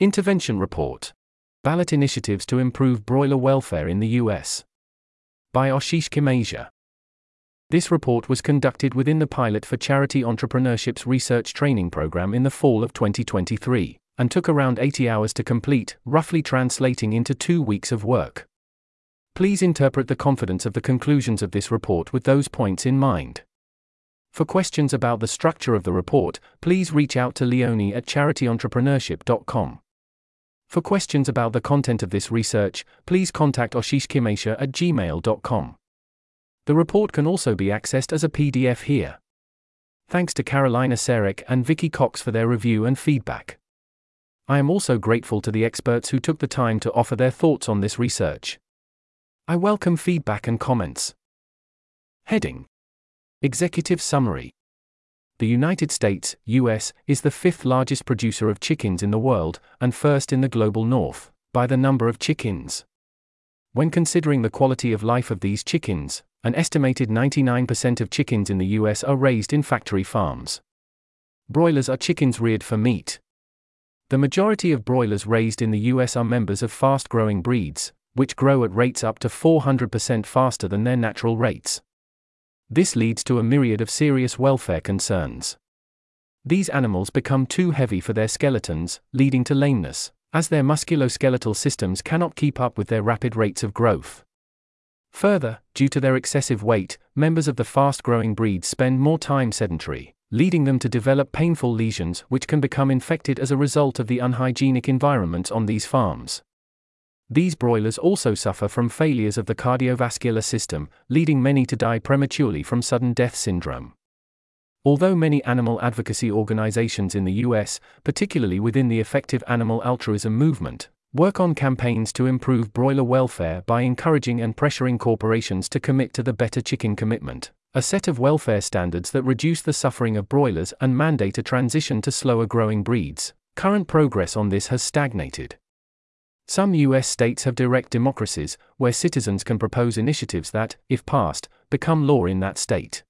Intervention Report Ballot Initiatives to Improve Broiler Welfare in the U.S. By Aashish Khimasia. This report was conducted within the Pilot for Charity Entrepreneurship's research training program in the fall of 2023, and took around 80 hours to complete, roughly translating into two weeks of work. Please interpret the confidence of the conclusions of this report with those points in mind. For questions about the structure of the report, please reach out to Leonie at charityentrepreneurship.com. For questions about the content of this research, please contact aashishkhimasia at gmail.com. The report can also be accessed as a PDF here. Thanks to Karolina Sarek and Vicky Cox for their review and feedback. I am also grateful to the experts who took the time to offer their thoughts on this research. I welcome feedback and comments. Heading Executive Summary the United States, US, is the fifth largest producer of chickens in the world, and first in the global north, by the number of chickens. When considering the quality of life of these chickens, an estimated 99% of chickens in the US are raised in factory farms. Broilers are chickens reared for meat. The majority of broilers raised in the US are members of fast growing breeds, which grow at rates up to 400% faster than their natural rates. This leads to a myriad of serious welfare concerns. These animals become too heavy for their skeletons, leading to lameness, as their musculoskeletal systems cannot keep up with their rapid rates of growth. Further, due to their excessive weight, members of the fast growing breeds spend more time sedentary, leading them to develop painful lesions which can become infected as a result of the unhygienic environment on these farms. These broilers also suffer from failures of the cardiovascular system, leading many to die prematurely from sudden death syndrome. Although many animal advocacy organizations in the US, particularly within the effective animal altruism movement, work on campaigns to improve broiler welfare by encouraging and pressuring corporations to commit to the Better Chicken Commitment, a set of welfare standards that reduce the suffering of broilers and mandate a transition to slower growing breeds. Current progress on this has stagnated. Some US states have direct democracies, where citizens can propose initiatives that, if passed, become law in that state.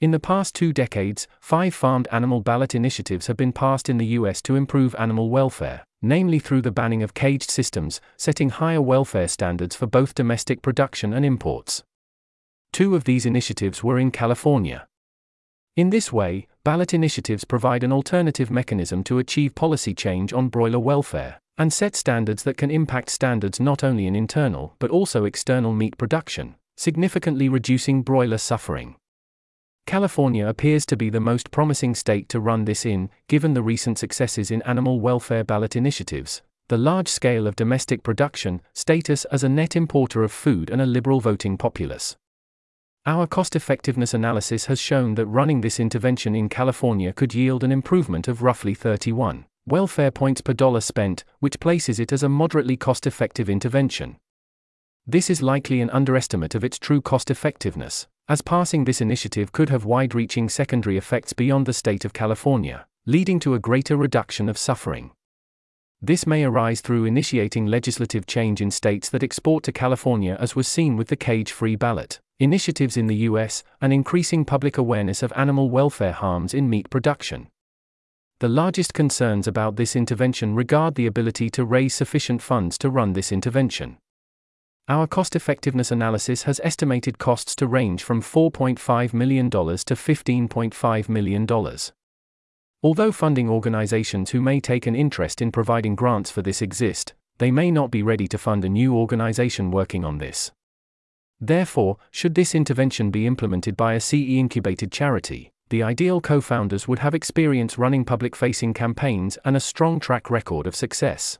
In the past two decades, five farmed animal ballot initiatives have been passed in the US to improve animal welfare, namely through the banning of caged systems, setting higher welfare standards for both domestic production and imports. Two of these initiatives were in California. In this way, ballot initiatives provide an alternative mechanism to achieve policy change on broiler welfare and set standards that can impact standards not only in internal but also external meat production, significantly reducing broiler suffering. California appears to be the most promising state to run this in, given the recent successes in animal welfare ballot initiatives, the large scale of domestic production, status as a net importer of food, and a liberal voting populace. Our cost effectiveness analysis has shown that running this intervention in California could yield an improvement of roughly 31 welfare points per dollar spent, which places it as a moderately cost effective intervention. This is likely an underestimate of its true cost effectiveness, as passing this initiative could have wide reaching secondary effects beyond the state of California, leading to a greater reduction of suffering. This may arise through initiating legislative change in states that export to California, as was seen with the cage free ballot, initiatives in the US, and increasing public awareness of animal welfare harms in meat production. The largest concerns about this intervention regard the ability to raise sufficient funds to run this intervention. Our cost effectiveness analysis has estimated costs to range from $4.5 million to $15.5 million. Although funding organizations who may take an interest in providing grants for this exist, they may not be ready to fund a new organization working on this. Therefore, should this intervention be implemented by a CE incubated charity, the ideal co founders would have experience running public facing campaigns and a strong track record of success.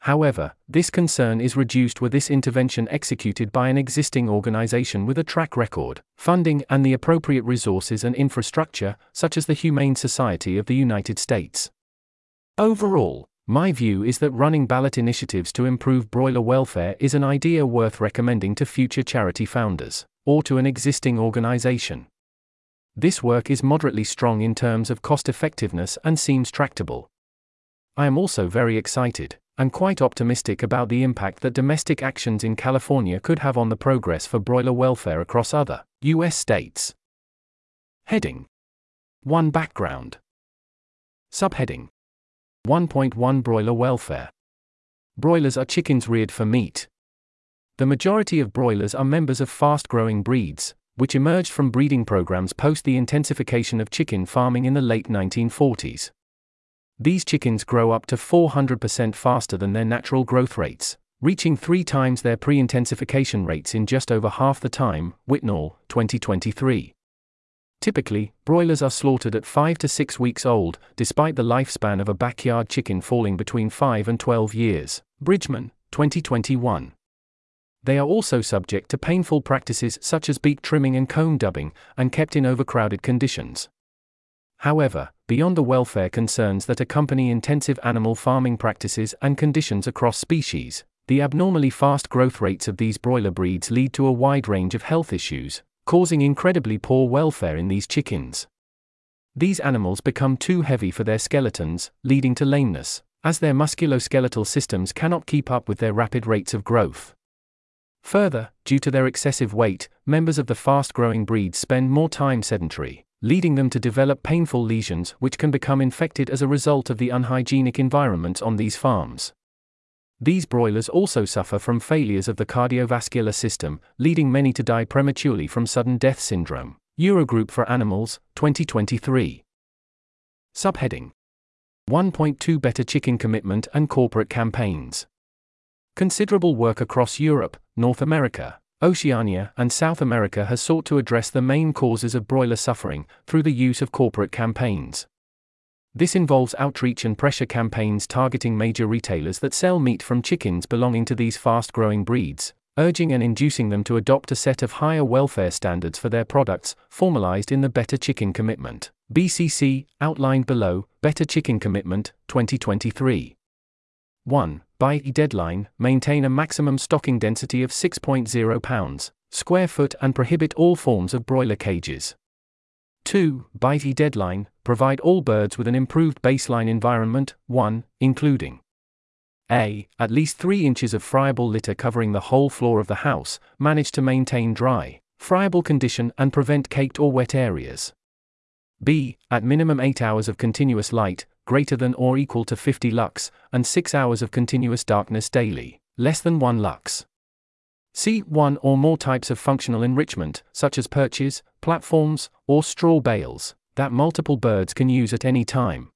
However, this concern is reduced with this intervention executed by an existing organization with a track record, funding, and the appropriate resources and infrastructure, such as the Humane Society of the United States. Overall, my view is that running ballot initiatives to improve broiler welfare is an idea worth recommending to future charity founders, or to an existing organization. This work is moderately strong in terms of cost effectiveness and seems tractable. I am also very excited, and quite optimistic about the impact that domestic actions in California could have on the progress for broiler welfare across other U.S. states. Heading 1 Background Subheading 1.1 Broiler welfare. Broilers are chickens reared for meat. The majority of broilers are members of fast growing breeds, which emerged from breeding programs post the intensification of chicken farming in the late 1940s. These chickens grow up to 400% faster than their natural growth rates, reaching three times their pre intensification rates in just over half the time. Whitnall, 2023. Typically, broilers are slaughtered at 5 to 6 weeks old, despite the lifespan of a backyard chicken falling between 5 and 12 years. Bridgman, 2021. They are also subject to painful practices such as beak trimming and comb dubbing, and kept in overcrowded conditions. However, beyond the welfare concerns that accompany intensive animal farming practices and conditions across species, the abnormally fast growth rates of these broiler breeds lead to a wide range of health issues, causing incredibly poor welfare in these chickens. These animals become too heavy for their skeletons, leading to lameness, as their musculoskeletal systems cannot keep up with their rapid rates of growth. Further, due to their excessive weight, members of the fast growing breeds spend more time sedentary, leading them to develop painful lesions which can become infected as a result of the unhygienic environment on these farms. These broilers also suffer from failures of the cardiovascular system, leading many to die prematurely from sudden death syndrome. Eurogroup for Animals, 2023. Subheading 1.2 Better Chicken Commitment and Corporate Campaigns. Considerable work across Europe, North America, Oceania, and South America has sought to address the main causes of broiler suffering through the use of corporate campaigns. This involves outreach and pressure campaigns targeting major retailers that sell meat from chickens belonging to these fast growing breeds, urging and inducing them to adopt a set of higher welfare standards for their products, formalized in the Better Chicken Commitment. BCC, outlined below, Better Chicken Commitment, 2023. 1. By deadline, maintain a maximum stocking density of 6.0 pounds square foot and prohibit all forms of broiler cages. 2. By deadline, provide all birds with an improved baseline environment, 1, including a. At least 3 inches of friable litter covering the whole floor of the house, manage to maintain dry, friable condition and prevent caked or wet areas. b. At minimum 8 hours of continuous light, greater than or equal to 50 lux, and 6 hours of continuous darkness daily, less than 1 lux. See One or more types of functional enrichment, such as perches, platforms, or straw bales, that multiple birds can use at any time.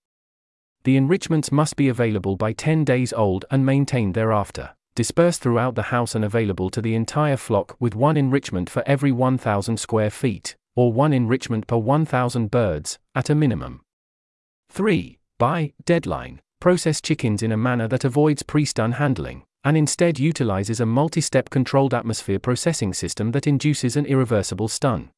The enrichments must be available by 10 days old and maintained thereafter, dispersed throughout the house and available to the entire flock with one enrichment for every 1,000 square feet, or one enrichment per 1,000 birds, at a minimum. 3. By deadline, process chickens in a manner that avoids pre stun handling, and instead utilizes a multi step controlled atmosphere processing system that induces an irreversible stun.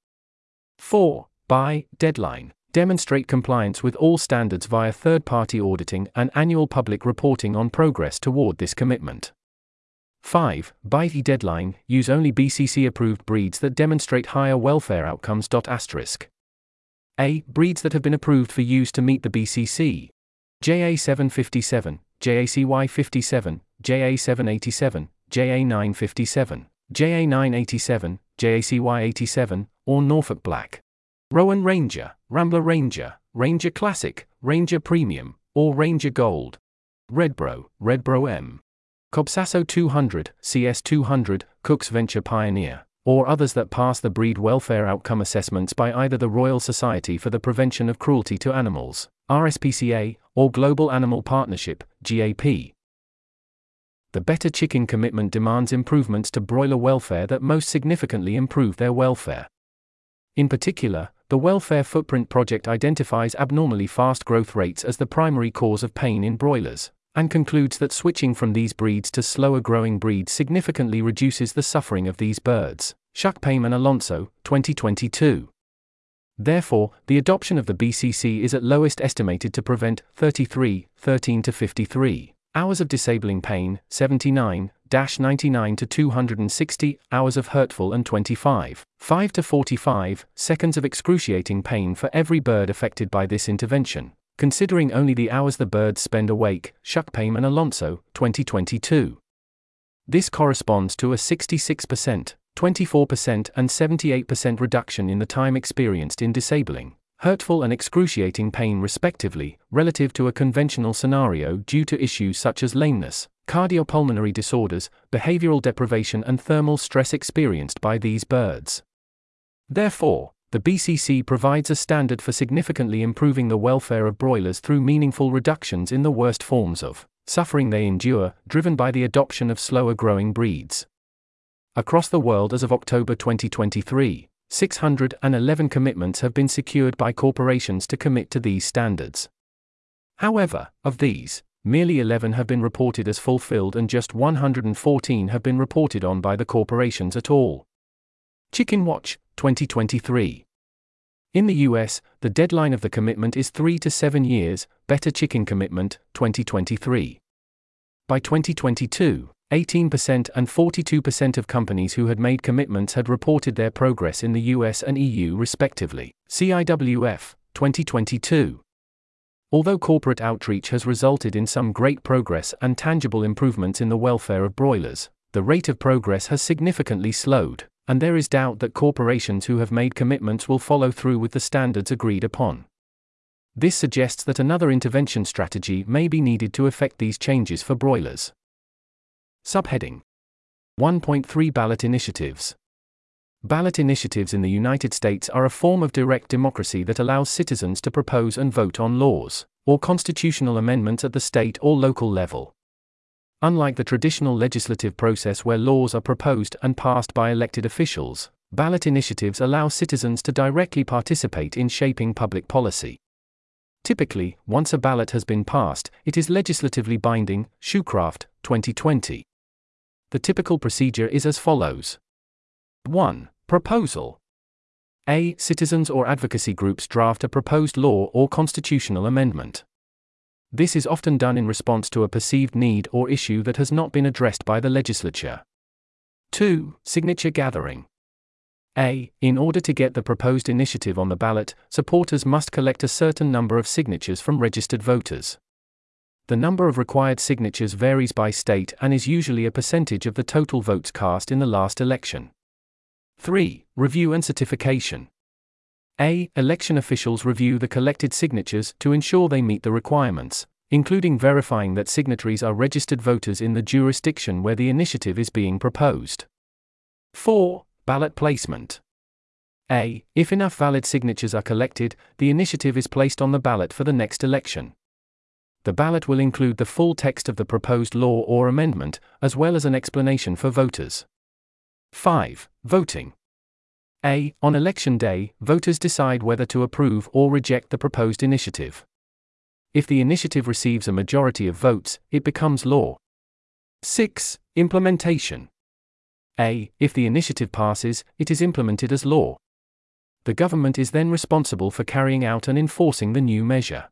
4. By deadline, demonstrate compliance with all standards via third party auditing and annual public reporting on progress toward this commitment. 5. By the deadline, use only BCC approved breeds that demonstrate higher welfare outcomes. Asterisk. A. Breeds that have been approved for use to meet the BCC, JA757, JACY57, JA787, JA957, JA987, JACY87, or Norfolk Black. Rowan Ranger, Rambler Ranger, Ranger Classic, Ranger Premium, or Ranger Gold. Redbro, Redbro M. Cobb Sasso 200, CS200, Cook's Venture Pioneer, or others that pass the breed welfare outcome assessments by either the Royal Society for the Prevention of Cruelty to Animals, RSPCA, or Global Animal Partnership, GAP. The Better Chicken Commitment demands improvements to broiler welfare that most significantly improve their welfare. In particular, the Welfare Footprint Project identifies abnormally fast growth rates as the primary cause of pain in broilers, and concludes that switching from these breeds to slower growing breeds significantly reduces the suffering of these birds. Schuck-Paim and Alonso, 2022. Therefore, the adoption of the BCC is at lowest estimated to prevent 33, 13 to 53 hours of disabling pain, 79, 99 to 260 hours of hurtful and 25, 5 to 45 seconds of excruciating pain for every bird affected by this intervention, considering only the hours the birds spend awake. Schuck-Paim and Alonso, 2022. This corresponds to a 66%, 24% and 78% reduction in the time experienced in disabling, hurtful and excruciating pain respectively, relative to a conventional scenario due to issues such as lameness, cardiopulmonary disorders, behavioral deprivation, and thermal stress experienced by these birds. Therefore, the BCC provides a standard for significantly improving the welfare of broilers through meaningful reductions in the worst forms of suffering they endure, driven by the adoption of slower growing breeds. Across the world as of October 2023, 611 commitments have been secured by corporations to commit to these standards. However, of these, merely 11 have been reported as fulfilled and just 114 have been reported on by the corporations at all. Chicken Watch, 2023. In the US, the deadline of the commitment is 3 to 7 years, Better Chicken Commitment, 2023. By 2022, 18% and 42% of companies who had made commitments had reported their progress in the US and EU respectively. CIWF 2022. Although corporate outreach has resulted in some great progress and tangible improvements in the welfare of broilers, the rate of progress has significantly slowed, and there is doubt that corporations who have made commitments will follow through with the standards agreed upon. This suggests that another intervention strategy may be needed to effect these changes for broilers. Subheading 1.3 Ballot Initiatives Ballot initiatives in the United States are a form of direct democracy that allows citizens to propose and vote on laws, or constitutional amendments at the state or local level. Unlike the traditional legislative process where laws are proposed and passed by elected officials, ballot initiatives allow citizens to directly participate in shaping public policy. Typically, once a ballot has been passed, it is legislatively binding. Shoecraft, 2020. The typical procedure is as follows 1. Proposal A. Citizens or advocacy groups draft a proposed law or constitutional amendment. This is often done in response to a perceived need or issue that has not been addressed by the legislature. 2. Signature gathering. A. In order to get the proposed initiative on the ballot, supporters must collect a certain number of signatures from registered voters. The number of required signatures varies by state and is usually a percentage of the total votes cast in the last election. 3. Review and certification. A. Election officials review the collected signatures to ensure they meet the requirements, including verifying that signatories are registered voters in the jurisdiction where the initiative is being proposed. 4. Ballot placement. A. If enough valid signatures are collected, the initiative is placed on the ballot for the next election the ballot will include the full text of the proposed law or amendment, as well as an explanation for voters. 5. Voting. A. On election day, voters decide whether to approve or reject the proposed initiative. If the initiative receives a majority of votes, it becomes law. 6. Implementation. A. If the initiative passes, it is implemented as law. The government is then responsible for carrying out and enforcing the new measure.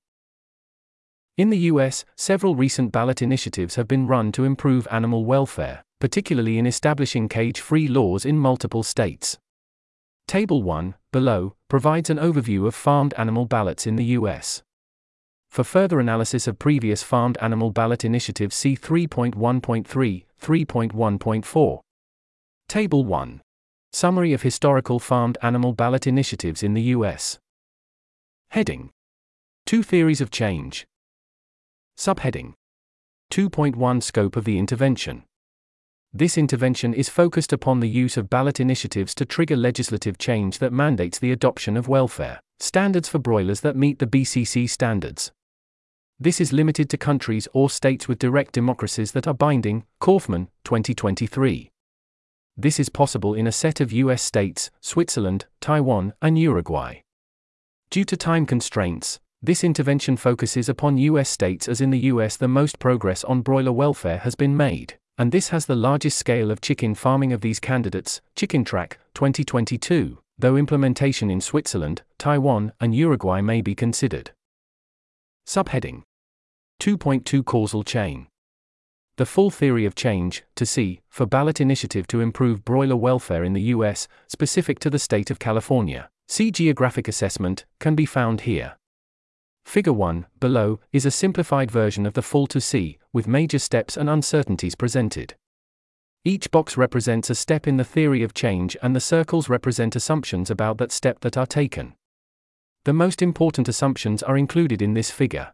In the US, several recent ballot initiatives have been run to improve animal welfare, particularly in establishing cage free laws in multiple states. Table 1, below, provides an overview of farmed animal ballots in the US. For further analysis of previous farmed animal ballot initiatives, see 3.1.3, 3.1.4. Table 1. Summary of historical farmed animal ballot initiatives in the US. Heading Two theories of change. Subheading 2.1 Scope of the intervention. This intervention is focused upon the use of ballot initiatives to trigger legislative change that mandates the adoption of welfare standards for broilers that meet the BCC standards. This is limited to countries or states with direct democracies that are binding. Kaufman, 2023. This is possible in a set of US states, Switzerland, Taiwan, and Uruguay. Due to time constraints, this intervention focuses upon US states as in the US the most progress on broiler welfare has been made, and this has the largest scale of chicken farming of these candidates, ChickenTrack 2022, though implementation in Switzerland, Taiwan, and Uruguay may be considered. Subheading 2.2 Causal Chain the full theory of change, ToC, for ballot initiative to improve broiler welfare in the U.S., specific to the state of California. See geographic assessment, can be found here. Figure 1, below, is a simplified version of the fall ToC, with major steps and uncertainties presented. Each box represents a step in the theory of change and the circles represent assumptions about that step that are taken. The most important assumptions are included in this figure.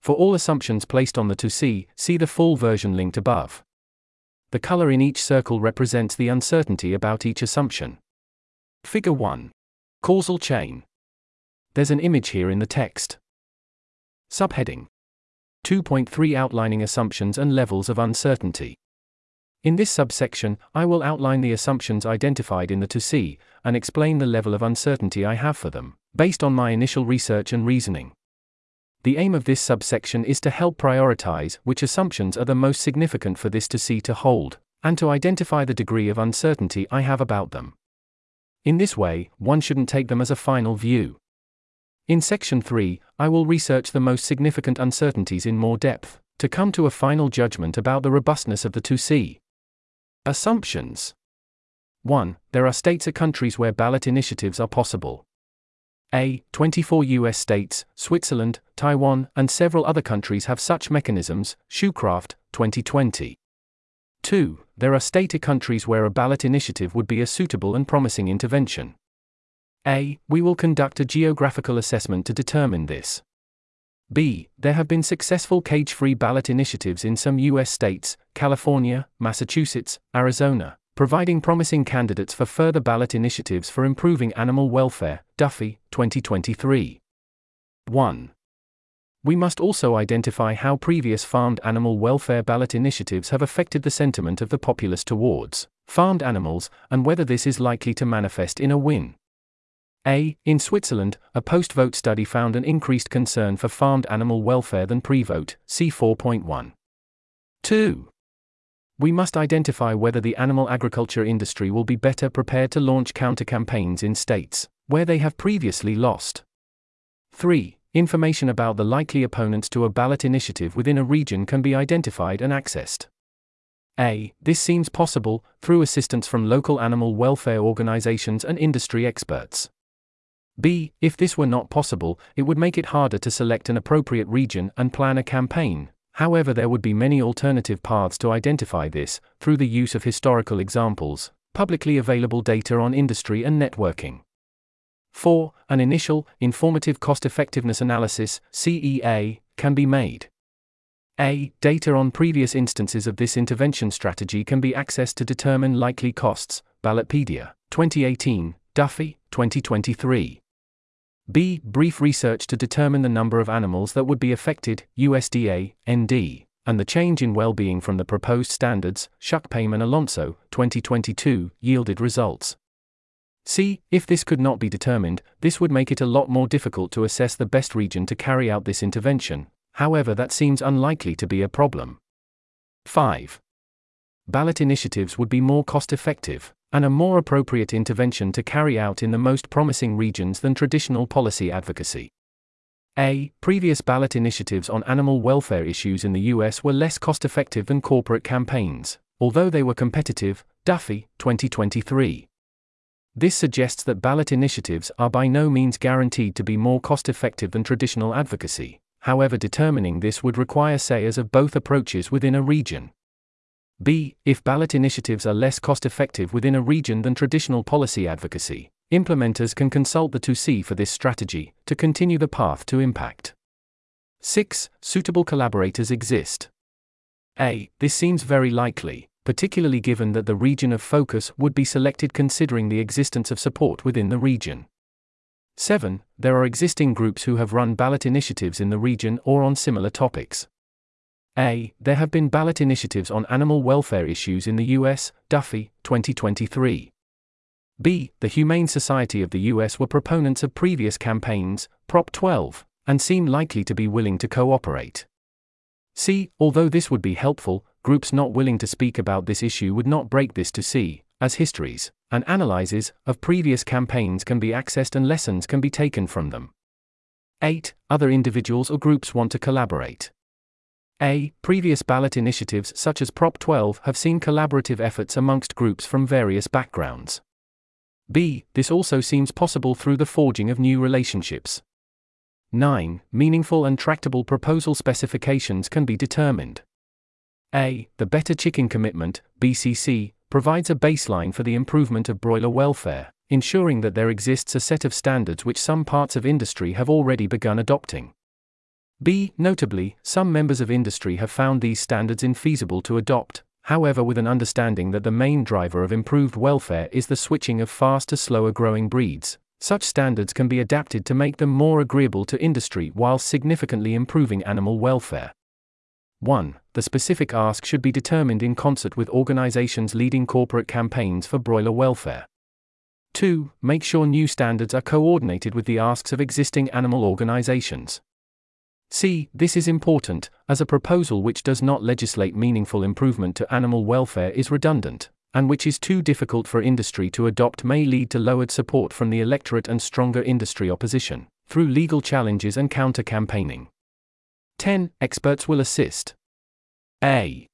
For all assumptions placed on the ToC, see the full version linked above. The color in each circle represents the uncertainty about each assumption. Figure 1. Causal chain. There's an image here in the text. Subheading 2.3 Outlining assumptions and levels of uncertainty. In this subsection, I will outline the assumptions identified in the ToC and explain the level of uncertainty I have for them, based on my initial research and reasoning. The aim of this subsection is to help prioritize which assumptions are the most significant for this ToC to hold, and to identify the degree of uncertainty I have about them. In this way, one shouldn't take them as a final view. In section 3, I will research the most significant uncertainties in more depth, to come to a final judgment about the robustness of the ToC. Assumptions 1. There are states or countries where ballot initiatives are possible. A. 24 US states, Switzerland, Taiwan, and several other countries have such mechanisms, Shoecraft, 2020. 2. There are state or countries where a ballot initiative would be a suitable and promising intervention. A. We will conduct a geographical assessment to determine this. B. There have been successful cage free ballot initiatives in some U.S. states, California, Massachusetts, Arizona, providing promising candidates for further ballot initiatives for improving animal welfare. Duffy, 2023. 1. We must also identify how previous farmed animal welfare ballot initiatives have affected the sentiment of the populace towards farmed animals, and whether this is likely to manifest in a win. A. In Switzerland, a post vote study found an increased concern for farmed animal welfare than pre vote, see 4.1. 2. We must identify whether the animal agriculture industry will be better prepared to launch counter campaigns in states where they have previously lost. 3. Information about the likely opponents to a ballot initiative within a region can be identified and accessed. A. This seems possible through assistance from local animal welfare organizations and industry experts. B. If this were not possible, it would make it harder to select an appropriate region and plan a campaign. However, there would be many alternative paths to identify this, through the use of historical examples, publicly available data on industry and networking. 4. An initial, informative cost effectiveness analysis, CEA, can be made. A. Data on previous instances of this intervention strategy can be accessed to determine likely costs, Ballotpedia, 2018, Duffy, 2023. B. Brief research to determine the number of animals that would be affected, USDA, ND, and the change in well being from the proposed standards, Schuck-Paim and Alonso, 2022, yielded results. C. If this could not be determined, this would make it a lot more difficult to assess the best region to carry out this intervention, however, that seems unlikely to be a problem. 5. Ballot initiatives would be more cost effective and a more appropriate intervention to carry out in the most promising regions than traditional policy advocacy. A. Previous ballot initiatives on animal welfare issues in the US were less cost effective than corporate campaigns, although they were competitive. Duffy, 2023. This suggests that ballot initiatives are by no means guaranteed to be more cost effective than traditional advocacy, however, determining this would require CEAs of both approaches within a region. B. If ballot initiatives are less cost effective within a region than traditional policy advocacy, implementers can consult the ToC for this strategy to continue the path to impact. 6. Suitable collaborators exist. A. This seems very likely, particularly given that the region of focus would be selected considering the existence of support within the region. 7. There are existing groups who have run ballot initiatives in the region or on similar topics. A. There have been ballot initiatives on animal welfare issues in the US, Duffy, 2023. B. The Humane Society of the US were proponents of previous campaigns, Prop 12, and seem likely to be willing to cooperate. C. Although this would be helpful, groups not willing to speak about this issue would not break this ToC, as histories and analyses of previous campaigns can be accessed and lessons can be taken from them. 8. Other individuals or groups want to collaborate. A. Previous ballot initiatives such as Prop 12 have seen collaborative efforts amongst groups from various backgrounds. B. This also seems possible through the forging of new relationships. 9. Meaningful and tractable proposal specifications can be determined. A. The Better Chicken Commitment, BCC, provides a baseline for the improvement of broiler welfare, ensuring that there exists a set of standards which some parts of industry have already begun adopting. B. Notably, some members of industry have found these standards infeasible to adopt, however, with an understanding that the main driver of improved welfare is the switching of fast to slower growing breeds. Such standards can be adapted to make them more agreeable to industry while significantly improving animal welfare. 1. The specific ask should be determined in concert with organizations leading corporate campaigns for broiler welfare. 2. Make sure new standards are coordinated with the asks of existing animal organizations. C. This is important, as a proposal which does not legislate meaningful improvement to animal welfare is redundant, and which is too difficult for industry to adopt may lead to lowered support from the electorate and stronger industry opposition, through legal challenges and counter campaigning. 10. Experts will assist. A.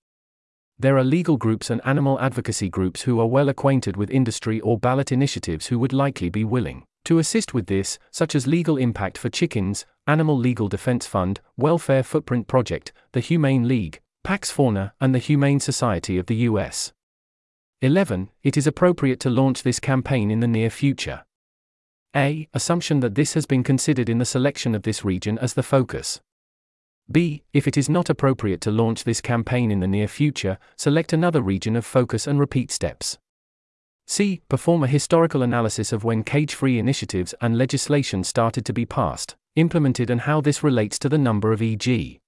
There are legal groups and animal advocacy groups who are well acquainted with industry or ballot initiatives who would likely be willing to assist with this, such as Legal Impact for Chickens, Animal Legal Defense Fund, Welfare Footprint Project, the Humane League, Pax Fauna, and the Humane Society of the U.S. 11. It is appropriate to launch this campaign in the near future. A. Assumption that this has been considered in the selection of this region as the focus. B. If it is not appropriate to launch this campaign in the near future, select another region of focus and repeat steps. C. Perform a historical analysis of when cage free initiatives and legislation started to be passed, implemented, and how this relates to the number of e.g.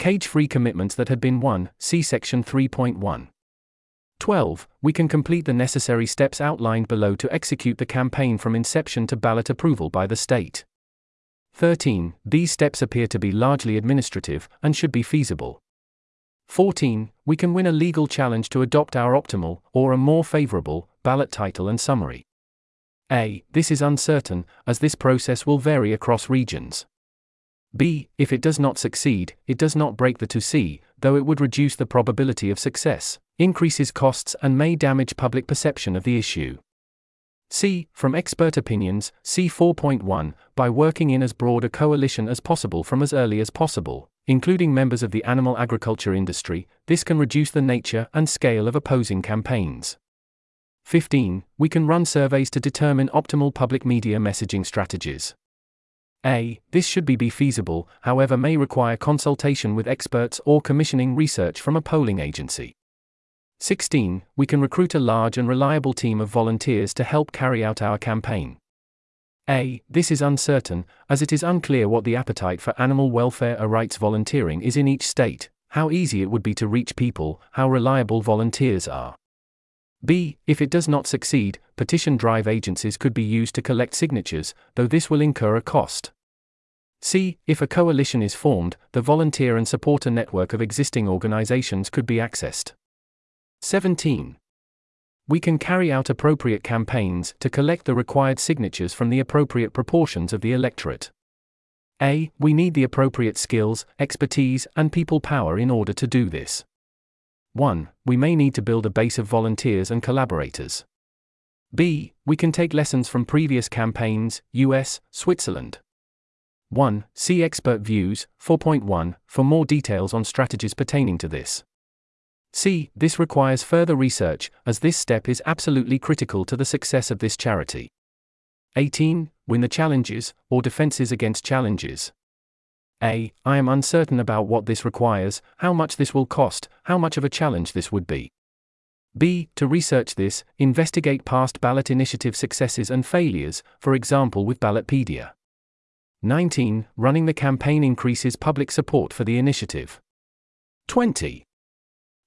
cage free commitments that had been won. See Section 3.1. 12. We can complete the necessary steps outlined below to execute the campaign from inception to ballot approval by the state. 13. These steps appear to be largely administrative and should be feasible. 14. We can win a legal challenge to adopt our optimal, or a more favorable, ballot title and summary. A. This is uncertain, as this process will vary across regions. B. If it does not succeed, it does not break the ToC, though it would reduce the probability of success, increases costs, and may damage public perception of the issue. C. From expert opinions, C 4.1, by working in as broad a coalition as possible from as early as possible, including members of the animal agriculture industry, this can reduce the nature and scale of opposing campaigns. 15. We can run surveys to determine optimal public media messaging strategies. A. This should be, be feasible, however, may require consultation with experts or commissioning research from a polling agency. 16. We can recruit a large and reliable team of volunteers to help carry out our campaign. A. This is uncertain, as it is unclear what the appetite for animal welfare or rights volunteering is in each state, how easy it would be to reach people, how reliable volunteers are. B. If it does not succeed, petition drive agencies could be used to collect signatures, though this will incur a cost. C. If a coalition is formed, the volunteer and supporter network of existing organizations could be accessed. 17 we can carry out appropriate campaigns to collect the required signatures from the appropriate proportions of the electorate. A. We need the appropriate skills, expertise, and people power in order to do this. 1. We may need to build a base of volunteers and collaborators. B. We can take lessons from previous campaigns, US, Switzerland. 1. See Expert Views, 4.1, for more details on strategies pertaining to this. C. This requires further research, as this step is absolutely critical to the success of this charity. 18. Win the challenges, or defenses against challenges. A. I am uncertain about what this requires, how much this will cost, how much of a challenge this would be. B. To research this, investigate past ballot initiative successes and failures, for example with Ballotpedia. 19. Running the campaign increases public support for the initiative. 20.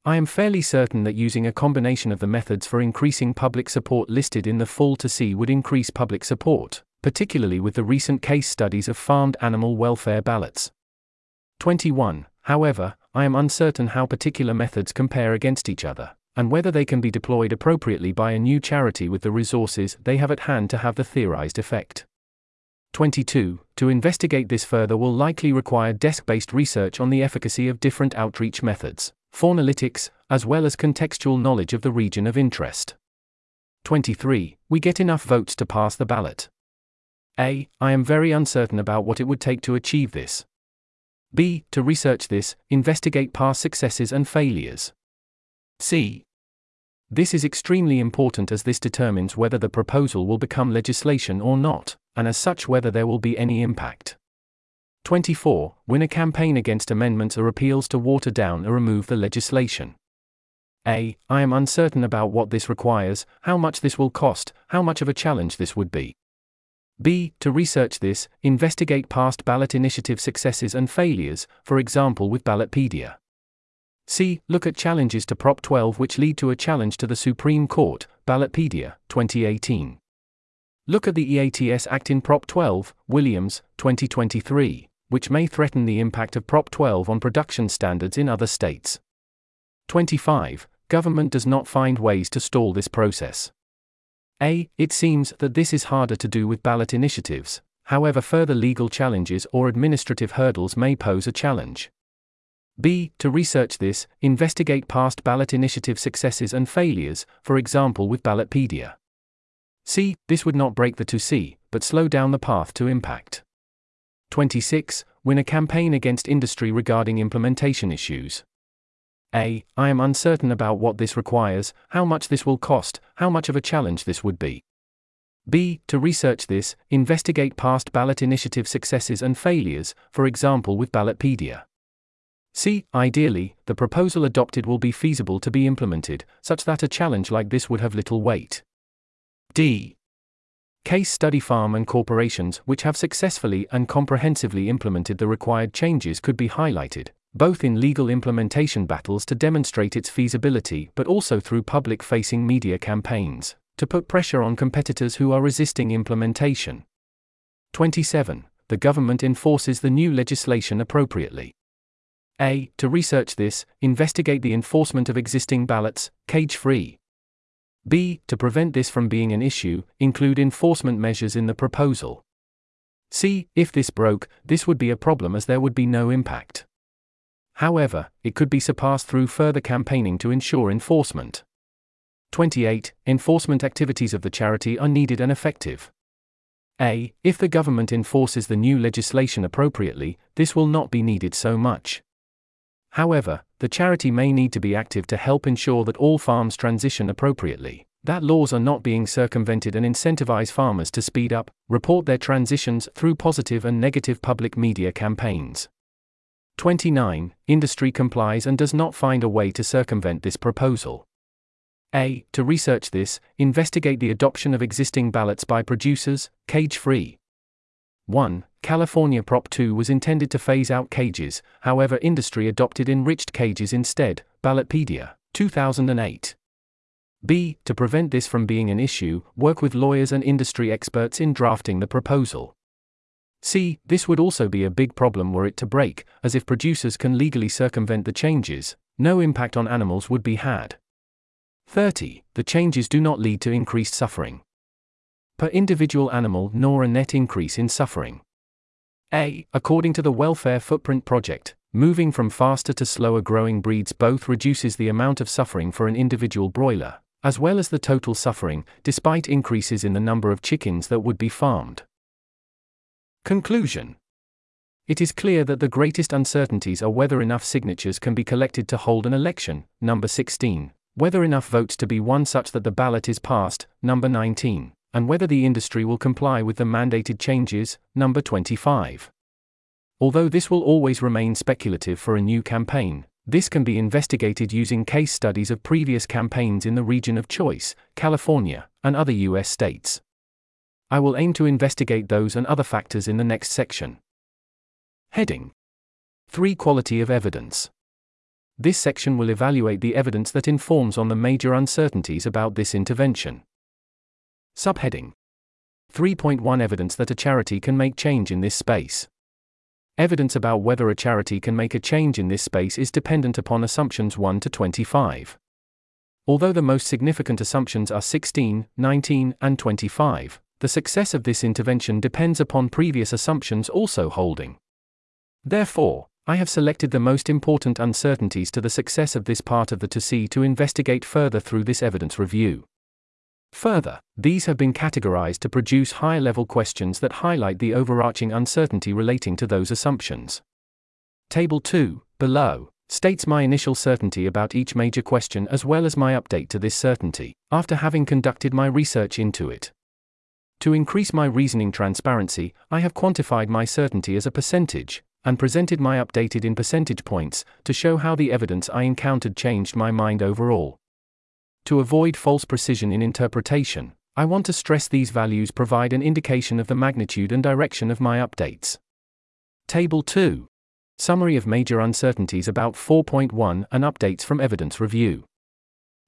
I am fairly certain that using a combination of the methods for increasing public support listed in the fall ToC would increase public support, particularly with the recent case studies of farmed animal welfare ballots. 21. However, I am uncertain how particular methods compare against each other, and whether they can be deployed appropriately by a new charity with the resources they have at hand to have the theorized effect. 22. To investigate this further will likely require desk based research on the efficacy of different outreach methods faunalytics, as well as contextual knowledge of the region of interest. 23. We get enough votes to pass the ballot. A. I am very uncertain about what it would take to achieve this. B. To research this, investigate past successes and failures. C. This is extremely important as this determines whether the proposal will become legislation or not, and as such whether there will be any impact. 24. Win a campaign against amendments or appeals to water down or remove the legislation. A. I am uncertain about what this requires, how much this will cost, how much of a challenge this would be. B. To research this, investigate past ballot initiative successes and failures, for example with Ballotpedia. C. Look at challenges to Prop 12 which lead to a challenge to the Supreme Court, Ballotpedia, 2018. Look at the EATS Act in Prop 12, Williams, 2023, which may threaten the impact of Prop 12 on production standards in other states. 25. Government does not find ways to stall this process. A. It seems that this is harder to do with ballot initiatives, however, further legal challenges or administrative hurdles may pose a challenge. B. To research this, investigate past ballot initiative successes and failures, for example with Ballotpedia. C. This would not break the ToC, but slow down the path to impact. 26. Win a campaign against industry regarding implementation issues. A. I am uncertain about what this requires, how much this will cost, how much of a challenge this would be. B. To research this, investigate past ballot initiative successes and failures, for example with Ballotpedia. C. Ideally, the proposal adopted will be feasible to be implemented, such that a challenge like this would have little weight. D. Case study farm and corporations which have successfully and comprehensively implemented the required changes could be highlighted, both in legal implementation battles to demonstrate its feasibility but also through public facing media campaigns to put pressure on competitors who are resisting implementation. 27. The government enforces the new legislation appropriately. A. To research this, investigate the enforcement of existing ballots, cage free. B. To prevent this from being an issue, include enforcement measures in the proposal. C. If this broke, this would be a problem as there would be no impact. However, it could be surpassed through further campaigning to ensure enforcement. 28. Enforcement activities of the charity are needed and effective. A. If the government enforces the new legislation appropriately, this will not be needed so much. However, the charity may need to be active to help ensure that all farms transition appropriately, that laws are not being circumvented and incentivize farmers to speed up, report their transitions through positive and negative public media campaigns. 29. Industry complies and does not find a way to circumvent this proposal. A. To research this, investigate the adoption of existing ballots by producers, cage free. 1. California Prop 2 was intended to phase out cages, however, industry adopted enriched cages instead. Ballotpedia, 2008. B. To prevent this from being an issue, work with lawyers and industry experts in drafting the proposal. C. This would also be a big problem were it to break, as if producers can legally circumvent the changes, no impact on animals would be had. 30. The changes do not lead to increased suffering. Per individual animal nor a net increase in suffering. A. According to the Welfare Footprint Project, moving from faster to slower growing breeds both reduces the amount of suffering for an individual broiler, as well as the total suffering, despite increases in the number of chickens that would be farmed. Conclusion It is clear that the greatest uncertainties are whether enough signatures can be collected to hold an election, number 16, whether enough votes to be won such that the ballot is passed, number 19 and whether the industry will comply with the mandated changes, number 25. Although this will always remain speculative for a new campaign, this can be investigated using case studies of previous campaigns in the region of choice, California, and other US states. I will aim to investigate those and other factors in the next section. Heading 3 Quality of Evidence. This section will evaluate the evidence that informs on the major uncertainties about this intervention. Subheading 3.1 Evidence that a charity can make change in this space. Evidence about whether a charity can make a change in this space is dependent upon assumptions 1 to 25. Although the most significant assumptions are 16, 19, and 25, the success of this intervention depends upon previous assumptions also holding. Therefore, I have selected the most important uncertainties to the success of this part of the ToC to investigate further through this evidence review. Further, these have been categorized to produce higher level questions that highlight the overarching uncertainty relating to those assumptions. Table 2, below, states my initial certainty about each major question as well as my update to this certainty, after having conducted my research into it. To increase my reasoning transparency, I have quantified my certainty as a percentage, and presented my updated in percentage points, to show how the evidence I encountered changed my mind overall. To avoid false precision in interpretation, I want to stress these values provide an indication of the magnitude and direction of my updates. Table 2 Summary of major uncertainties about 4.1 and updates from evidence review.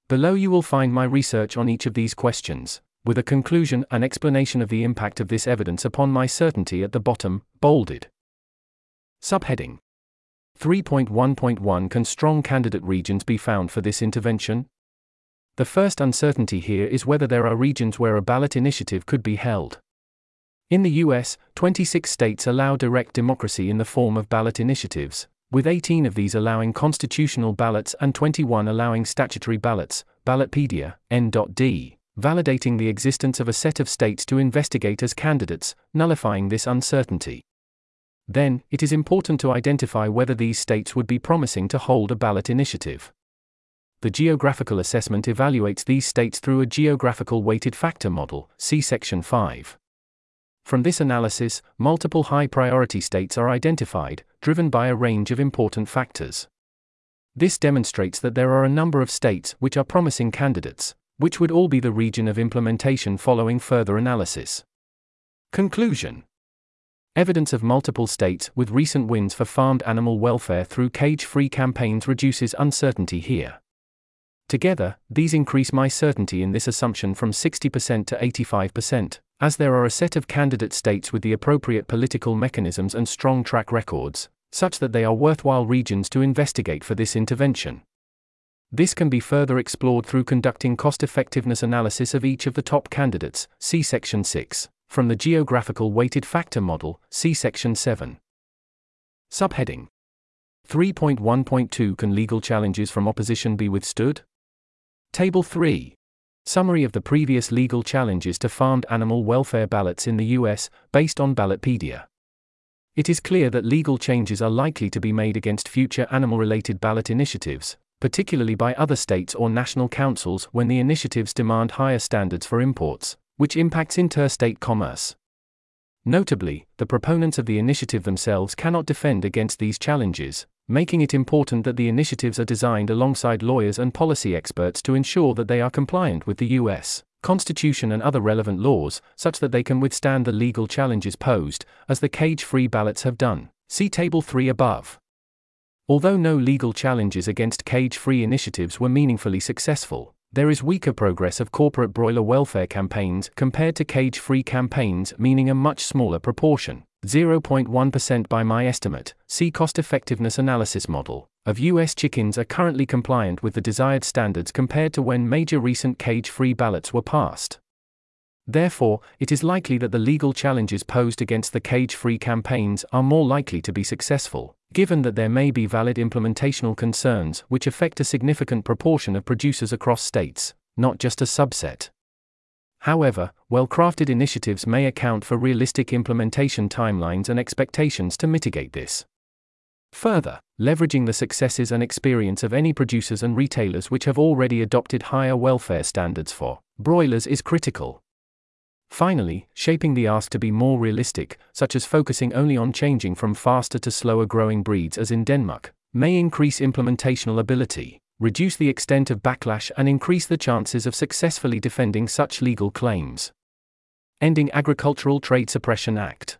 Below you will find my research on each of these questions, with a conclusion and explanation of the impact of this evidence upon my certainty at the bottom, bolded. Subheading 3.1.1 Can strong candidate regions be found for this intervention? The first uncertainty here is whether there are regions where a ballot initiative could be held. In the US, 26 states allow direct democracy in the form of ballot initiatives, with 18 of these allowing constitutional ballots and 21 allowing statutory ballots, Ballotpedia, N.D validating the existence of a set of states to investigate as candidates, nullifying this uncertainty. Then, it is important to identify whether these states would be promising to hold a ballot initiative. The geographical assessment evaluates these states through a geographical weighted factor model, see Section 5. From this analysis, multiple high priority states are identified, driven by a range of important factors. This demonstrates that there are a number of states which are promising candidates, which would all be the region of implementation following further analysis. Conclusion Evidence of multiple states with recent wins for farmed animal welfare through cage free campaigns reduces uncertainty here. Together, these increase my certainty in this assumption from 60% to 85%, as there are a set of candidate states with the appropriate political mechanisms and strong track records, such that they are worthwhile regions to investigate for this intervention. This can be further explored through conducting cost effectiveness analysis of each of the top candidates, see Section 6, from the Geographical Weighted Factor Model, see Section 7. Subheading 3.1.2 Can legal challenges from opposition be withstood? Table 3. Summary of the previous legal challenges to farmed animal welfare ballots in the US, based on Ballotpedia. It is clear that legal changes are likely to be made against future animal related ballot initiatives, particularly by other states or national councils when the initiatives demand higher standards for imports, which impacts interstate commerce. Notably, the proponents of the initiative themselves cannot defend against these challenges, making it important that the initiatives are designed alongside lawyers and policy experts to ensure that they are compliant with the U.S. Constitution and other relevant laws, such that they can withstand the legal challenges posed, as the cage free ballots have done. See Table 3 above. Although no legal challenges against cage free initiatives were meaningfully successful, there is weaker progress of corporate broiler welfare campaigns compared to cage free campaigns, meaning a much smaller proportion. 0.1% by my estimate, see cost effectiveness analysis model, of US chickens are currently compliant with the desired standards compared to when major recent cage free ballots were passed. Therefore, it is likely that the legal challenges posed against the cage free campaigns are more likely to be successful, given that there may be valid implementational concerns which affect a significant proportion of producers across states, not just a subset. However, well crafted initiatives may account for realistic implementation timelines and expectations to mitigate this. Further, leveraging the successes and experience of any producers and retailers which have already adopted higher welfare standards for broilers is critical. Finally, shaping the ask to be more realistic, such as focusing only on changing from faster to slower growing breeds as in Denmark, may increase implementational ability, reduce the extent of backlash, and increase the chances of successfully defending such legal claims. Ending Agricultural Trade Suppression Act.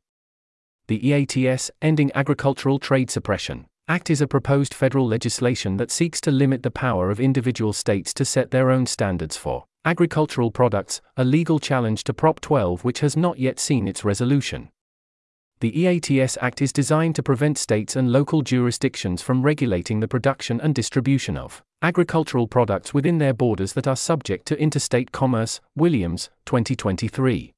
The EATS, Ending Agricultural Trade Suppression Act is a proposed federal legislation that seeks to limit the power of individual states to set their own standards for Agricultural Products, a legal challenge to Prop 12 which has not yet seen its resolution. The EATS Act is designed to prevent states and local jurisdictions from regulating the production and distribution of agricultural products within their borders that are subject to interstate commerce. Williams, 2023.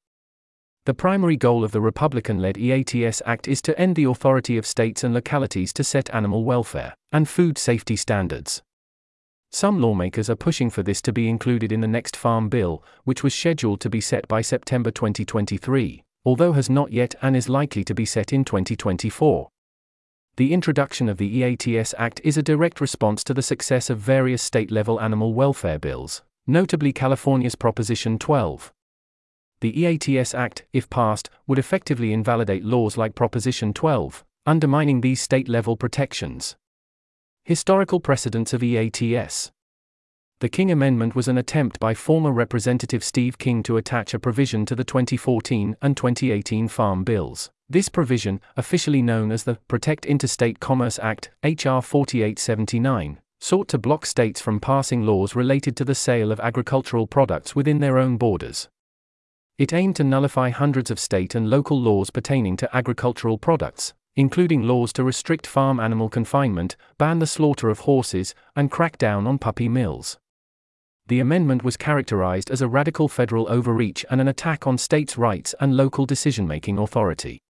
The primary goal of the Republican led EATS Act is to end the authority of states and localities to set animal welfare and food safety standards. Some lawmakers are pushing for this to be included in the next Farm Bill, which was scheduled to be set by September 2023, although has not yet and is likely to be set in 2024. The introduction of the EATS Act is a direct response to the success of various state level animal welfare bills, notably California's Proposition 12. The EATS Act, if passed, would effectively invalidate laws like Proposition 12, undermining these state level protections. Historical precedents of EATS The King Amendment was an attempt by former Representative Steve King to attach a provision to the 2014 and 2018 Farm Bills. This provision, officially known as the Protect Interstate Commerce Act, H.R. 4879, sought to block states from passing laws related to the sale of agricultural products within their own borders. It aimed to nullify hundreds of state and local laws pertaining to agricultural products, including laws to restrict farm animal confinement, ban the slaughter of horses, and crack down on puppy mills. The amendment was characterized as a radical federal overreach and an attack on states' rights and local decision making authority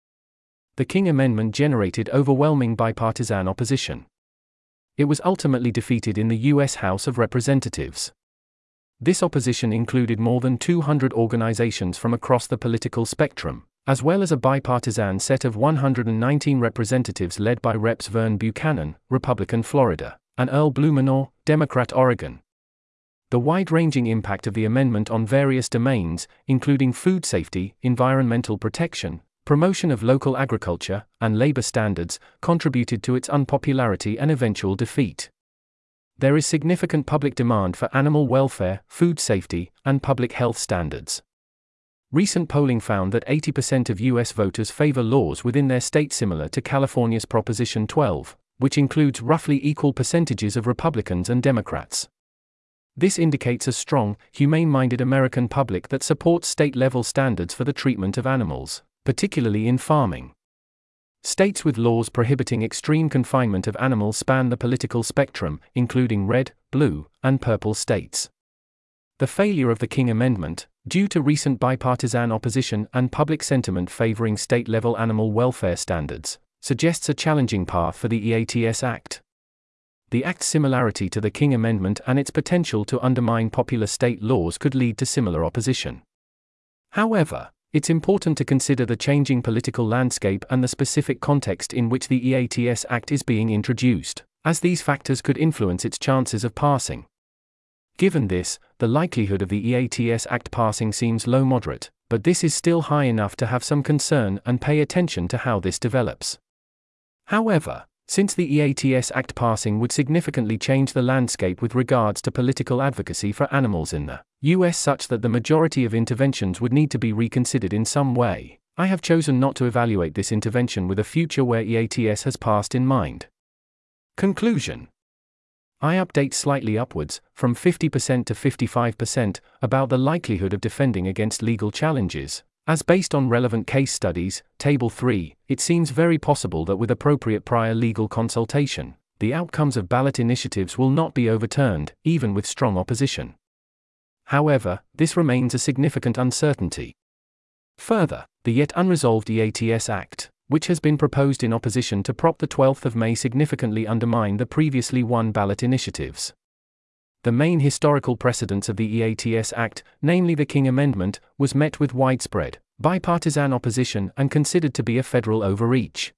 the King Amendment generated overwhelming bipartisan opposition. It was ultimately defeated in the U.S. House of Representatives. This opposition included more than 200 organizations from across the political spectrum, as well as a bipartisan set of 119 representatives led by Reps. Vern Buchanan, Republican Florida, and Earl Blumenauer, Democrat Oregon. The wide ranging impact of the amendment on various domains, including food safety, environmental protection, promotion of local agriculture, and labor standards, contributed to its unpopularity and eventual defeat. There is significant public demand for animal welfare, food safety, and public health standards. Recent polling found that 80% of U.S. voters favor laws within their state similar to California's Proposition 12, which includes roughly equal percentages of Republicans and Democrats. This indicates a strong, humane minded American public that supports state level standards for the treatment of animals particularly in farming. States with laws prohibiting extreme confinement of animals span the political spectrum, including red, blue, and purple states. The failure of the King Amendment, due to recent bipartisan opposition and public sentiment favoring state level animal welfare standards, suggests a challenging path for the EATS Act. The Act's similarity to the King Amendment and its potential to undermine popular state laws could lead to similar opposition. However, it's important to consider the changing political landscape and the specific context in which the EATS Act is being introduced, as these factors could influence its chances of passing. Given this, the likelihood of the EATS Act passing seems low moderate, but this is still high enough to have some concern and pay attention to how this develops. However, since the EATS Act passing would significantly change the landscape with regards to political advocacy for animals in the US such that the majority of interventions would need to be reconsidered in some way, I have chosen not to evaluate this intervention with a future where EATS has passed in mind. Conclusion. I update slightly upwards, from 50% to 55%, about the likelihood of defending against legal challenges, as based on relevant case studies, Table 3, it seems very possible that with appropriate prior legal consultation, the outcomes of ballot initiatives will not be overturned, even with strong opposition. However, this remains a significant uncertainty. Further, the yet unresolved EATS Act, which has been proposed in opposition to Prop the 12th of May significantly undermine the previously won ballot initiatives. The main historical precedents of the EATS Act, namely the King Amendment, was met with widespread, bipartisan opposition and considered to be a federal overreach.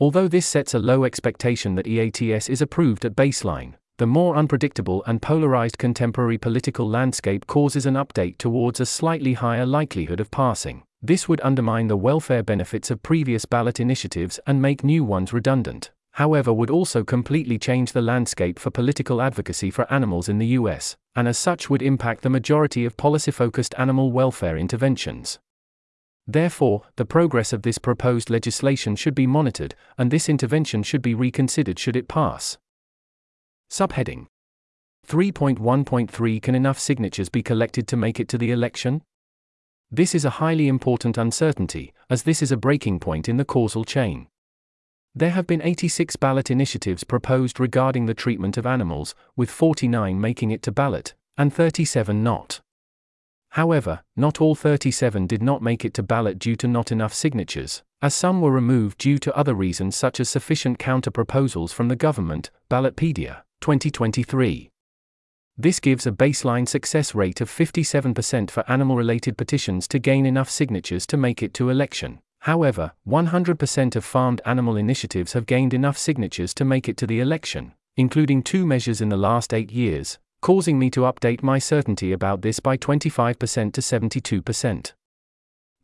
Although this sets a low expectation that EATS is approved at baseline, the more unpredictable and polarized contemporary political landscape causes an update towards a slightly higher likelihood of passing. This would undermine the welfare benefits of previous ballot initiatives and make new ones redundant however, would also completely change the landscape for political advocacy for animals in the US, and as such would impact the majority of policy focused animal welfare interventions. Therefore, the progress of this proposed legislation should be monitored, and this intervention should be reconsidered should it pass. Subheading 3.1.3 Can enough signatures be collected to make it to the election? This is a highly important uncertainty, as this is a breaking point in the causal chain. There have been 86 ballot initiatives proposed regarding the treatment of animals, with 49 making it to ballot, and 37 not. However, not all 37 did not make it to ballot due to not enough signatures, as some were removed due to other reasons such as sufficient counter proposals from the government, Ballotpedia, 2023. This gives a baseline success rate of 57% for animal related petitions to gain enough signatures to make it to election. However, 100% of farmed animal initiatives have gained enough signatures to make it to the election, including two measures in the last eight years, causing me to update my certainty about this by 25% to 72%.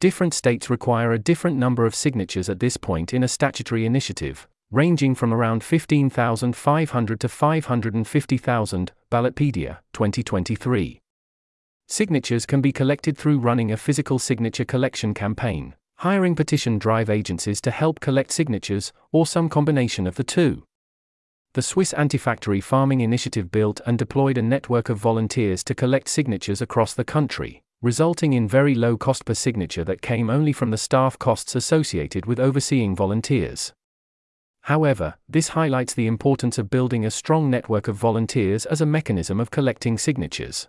Different states require a different number of signatures at this point in a statutory initiative, ranging from around 15,500 to 550,000, Ballotpedia, 2023. Signatures can be collected through running a physical signature collection campaign, hiring petition drive agencies to help collect signatures, or some combination of the two. The Swiss Anti-Factory Farming Initiative built and deployed a network of volunteers to collect signatures across the country, resulting in very low cost per signature that came only from the staff costs associated with overseeing volunteers. However, this highlights the importance of building a strong network of volunteers as a mechanism of collecting signatures.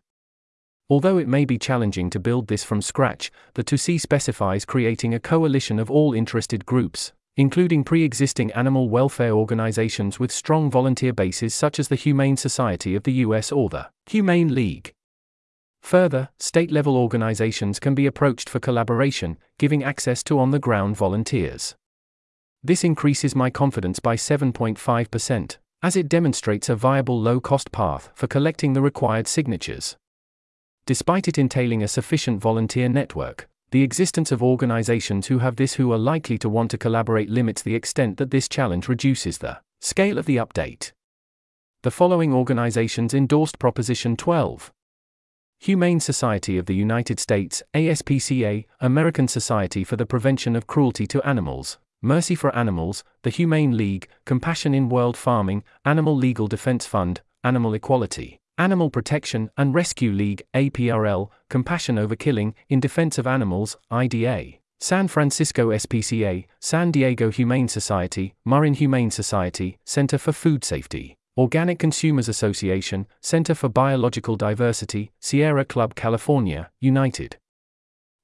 Although it may be challenging to build this from scratch, the ToC specifies creating a coalition of all interested groups, including pre existing animal welfare organizations with strong volunteer bases such as the Humane Society of the US or the Humane League. Further, state level organizations can be approached for collaboration, giving access to on the ground volunteers. This increases my confidence by 7.5%, as it demonstrates a viable low cost path for collecting the required signatures. Despite it entailing a sufficient volunteer network, the existence of organizations who have this who are likely to want to collaborate limits the extent that this challenge reduces the scale of the update. The following organizations endorsed Proposition 12 Humane Society of the United States, ASPCA, American Society for the Prevention of Cruelty to Animals, Mercy for Animals, the Humane League, Compassion in World Farming, Animal Legal Defense Fund, Animal Equality. Animal Protection and Rescue League, APRL, Compassion Over Killing, in Defense of Animals, IDA. San Francisco SPCA, San Diego Humane Society, Marin Humane Society, Center for Food Safety. Organic Consumers Association, Center for Biological Diversity, Sierra Club California, United.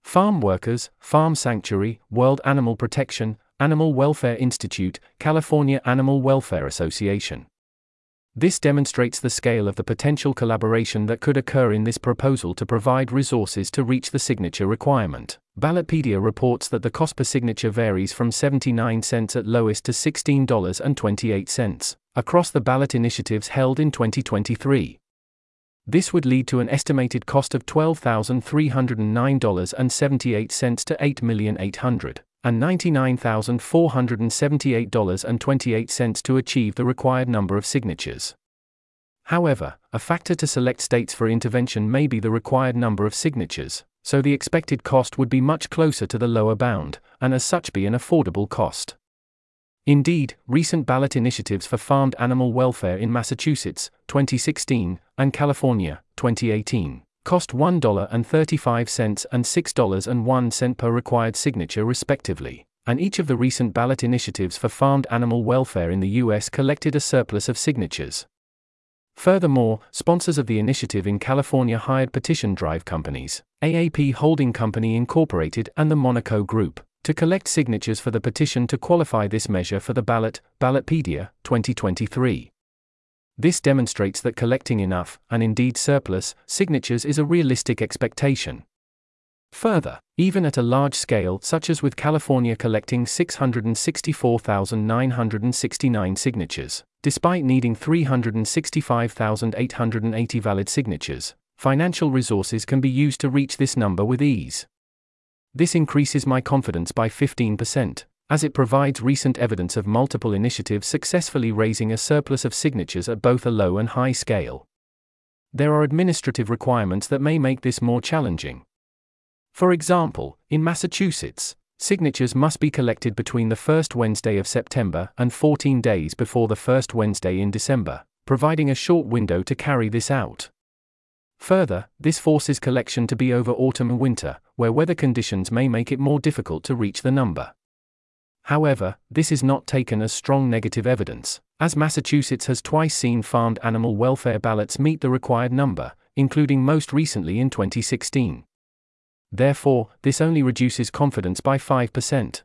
Farm Workers, Farm Sanctuary, World Animal Protection, Animal Welfare Institute, California Animal Welfare Association. This demonstrates the scale of the potential collaboration that could occur in this proposal to provide resources to reach the signature requirement. Ballotpedia reports that the cost per signature varies from 79 cents at lowest to $16.28 across the ballot initiatives held in 2023. This would lead to an estimated cost of $12,309.78 to $8,800 and $99,478.28 to achieve the required number of signatures. However, a factor to select states for intervention may be the required number of signatures, so the expected cost would be much closer to the lower bound, and as such be an affordable cost. Indeed, recent ballot initiatives for farmed animal welfare in Massachusetts, 2016, and California, 2018, cost $1.35 and $6.01 per required signature respectively, and each of the recent ballot initiatives for farmed animal welfare in the U.S. collected a surplus of signatures. Furthermore, sponsors of the initiative in California hired petition drive companies, AAP Holding Company Incorporated and the Monaco Group, to collect signatures for the petition to qualify this measure for the ballot, Ballotpedia, 2023. This demonstrates that collecting enough, and indeed surplus, signatures is a realistic expectation. Further, even at a large scale, such as with California collecting 664,969 signatures, despite needing 365,880 valid signatures, financial resources can be used to reach this number with ease. This increases my confidence by 15% as it provides recent evidence of multiple initiatives successfully raising a surplus of signatures at both a low and high scale. There are administrative requirements that may make this more challenging. For example, in Massachusetts, signatures must be collected between the first Wednesday of September and 14 days before the first Wednesday in December, providing a short window to carry this out. Further, this forces collection to be over autumn and winter, where weather conditions may make it more difficult to reach the number. However, this is not taken as strong negative evidence, as Massachusetts has twice seen farmed animal welfare ballots meet the required number, including most recently in 2016. Therefore, this only reduces confidence by 5%.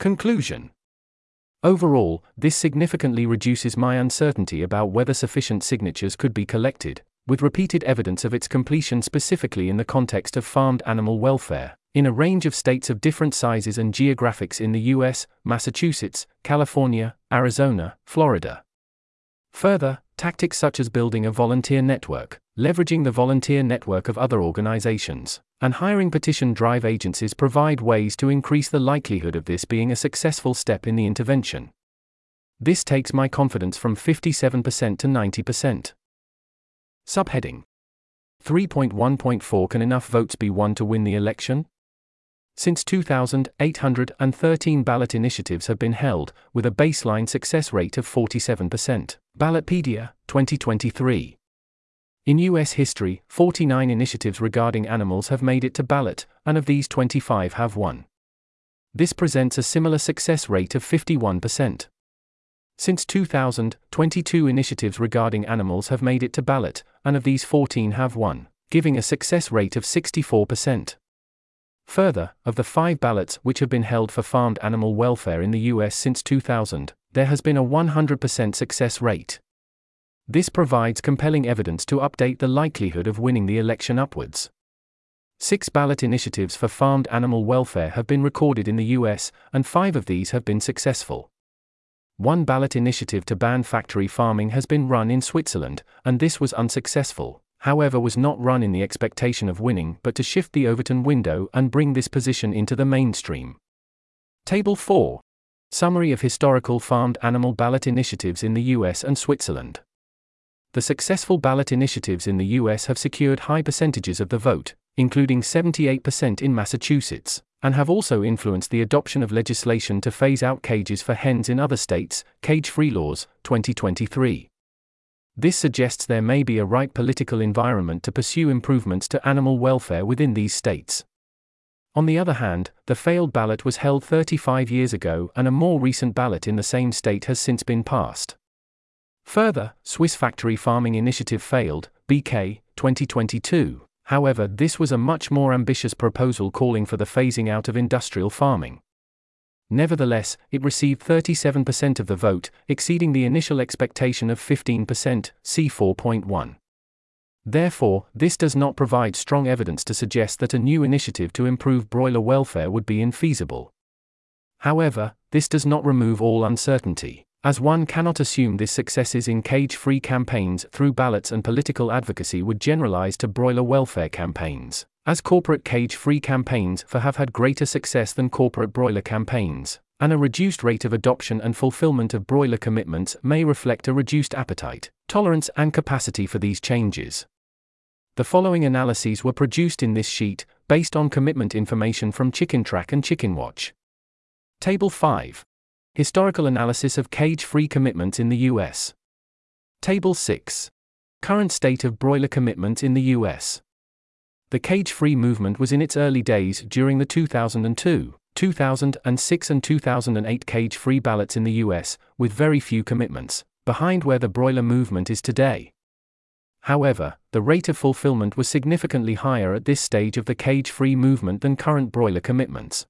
Conclusion Overall, this significantly reduces my uncertainty about whether sufficient signatures could be collected, with repeated evidence of its completion specifically in the context of farmed animal welfare, in a range of states of different sizes and geographics in the US, Massachusetts, California, Arizona, Florida. Further, tactics such as building a volunteer network, leveraging the volunteer network of other organizations, and hiring petition drive agencies provide ways to increase the likelihood of this being a successful step in the intervention. This takes my confidence from 57% to 90%. Subheading 3.1.4 Can enough votes be won to win the election? Since 2000, 813 ballot initiatives have been held, with a baseline success rate of 47%. Ballotpedia, 2023. In U.S. history, 49 initiatives regarding animals have made it to ballot, and of these 25 have won. This presents a similar success rate of 51%. Since 2000, 22 initiatives regarding animals have made it to ballot, and of these 14 have won, giving a success rate of 64%. Further, of the five ballots which have been held for farmed animal welfare in the US since 2000, there has been a 100% success rate. This provides compelling evidence to update the likelihood of winning the election upwards. Six ballot initiatives for farmed animal welfare have been recorded in the US, and five of these have been successful. One ballot initiative to ban factory farming has been run in Switzerland, and this was unsuccessful however, was not run in the expectation of winning but to shift the Overton window and bring this position into the mainstream. Table 4 Summary of historical farmed animal ballot initiatives in the US and Switzerland. The successful ballot initiatives in the US have secured high percentages of the vote, including 78% in Massachusetts, and have also influenced the adoption of legislation to phase out cages for hens in other states, Cage Free Laws, 2023. This suggests there may be a right political environment to pursue improvements to animal welfare within these states. On the other hand, the failed ballot was held 35 years ago and a more recent ballot in the same state has since been passed. Further, Swiss Factory Farming Initiative failed, BK, 2022. However, this was a much more ambitious proposal calling for the phasing out of industrial farming. Nevertheless, it received 37% of the vote, exceeding the initial expectation of 15%, c 4.1. Therefore, this does not provide strong evidence to suggest that a new initiative to improve broiler welfare would be infeasible. However, this does not remove all uncertainty, as one cannot assume this successes in cage free campaigns through ballots and political advocacy would generalize to broiler welfare campaigns as corporate cage free campaigns for have had greater success than corporate broiler campaigns, and a reduced rate of adoption and fulfillment of broiler commitments may reflect a reduced appetite, tolerance, and capacity for these changes. The following analyses were produced in this sheet, based on commitment information from Chicken Track and Chicken Watch. Table 5 Historical analysis of cage free commitments in the US. Table 6 Current state of broiler commitment in the US. The cage free movement was in its early days during the 2002, 2006, and 2008 cage free ballots in the US, with very few commitments, behind where the broiler movement is today. However, the rate of fulfillment was significantly higher at this stage of the cage free movement than current broiler commitments.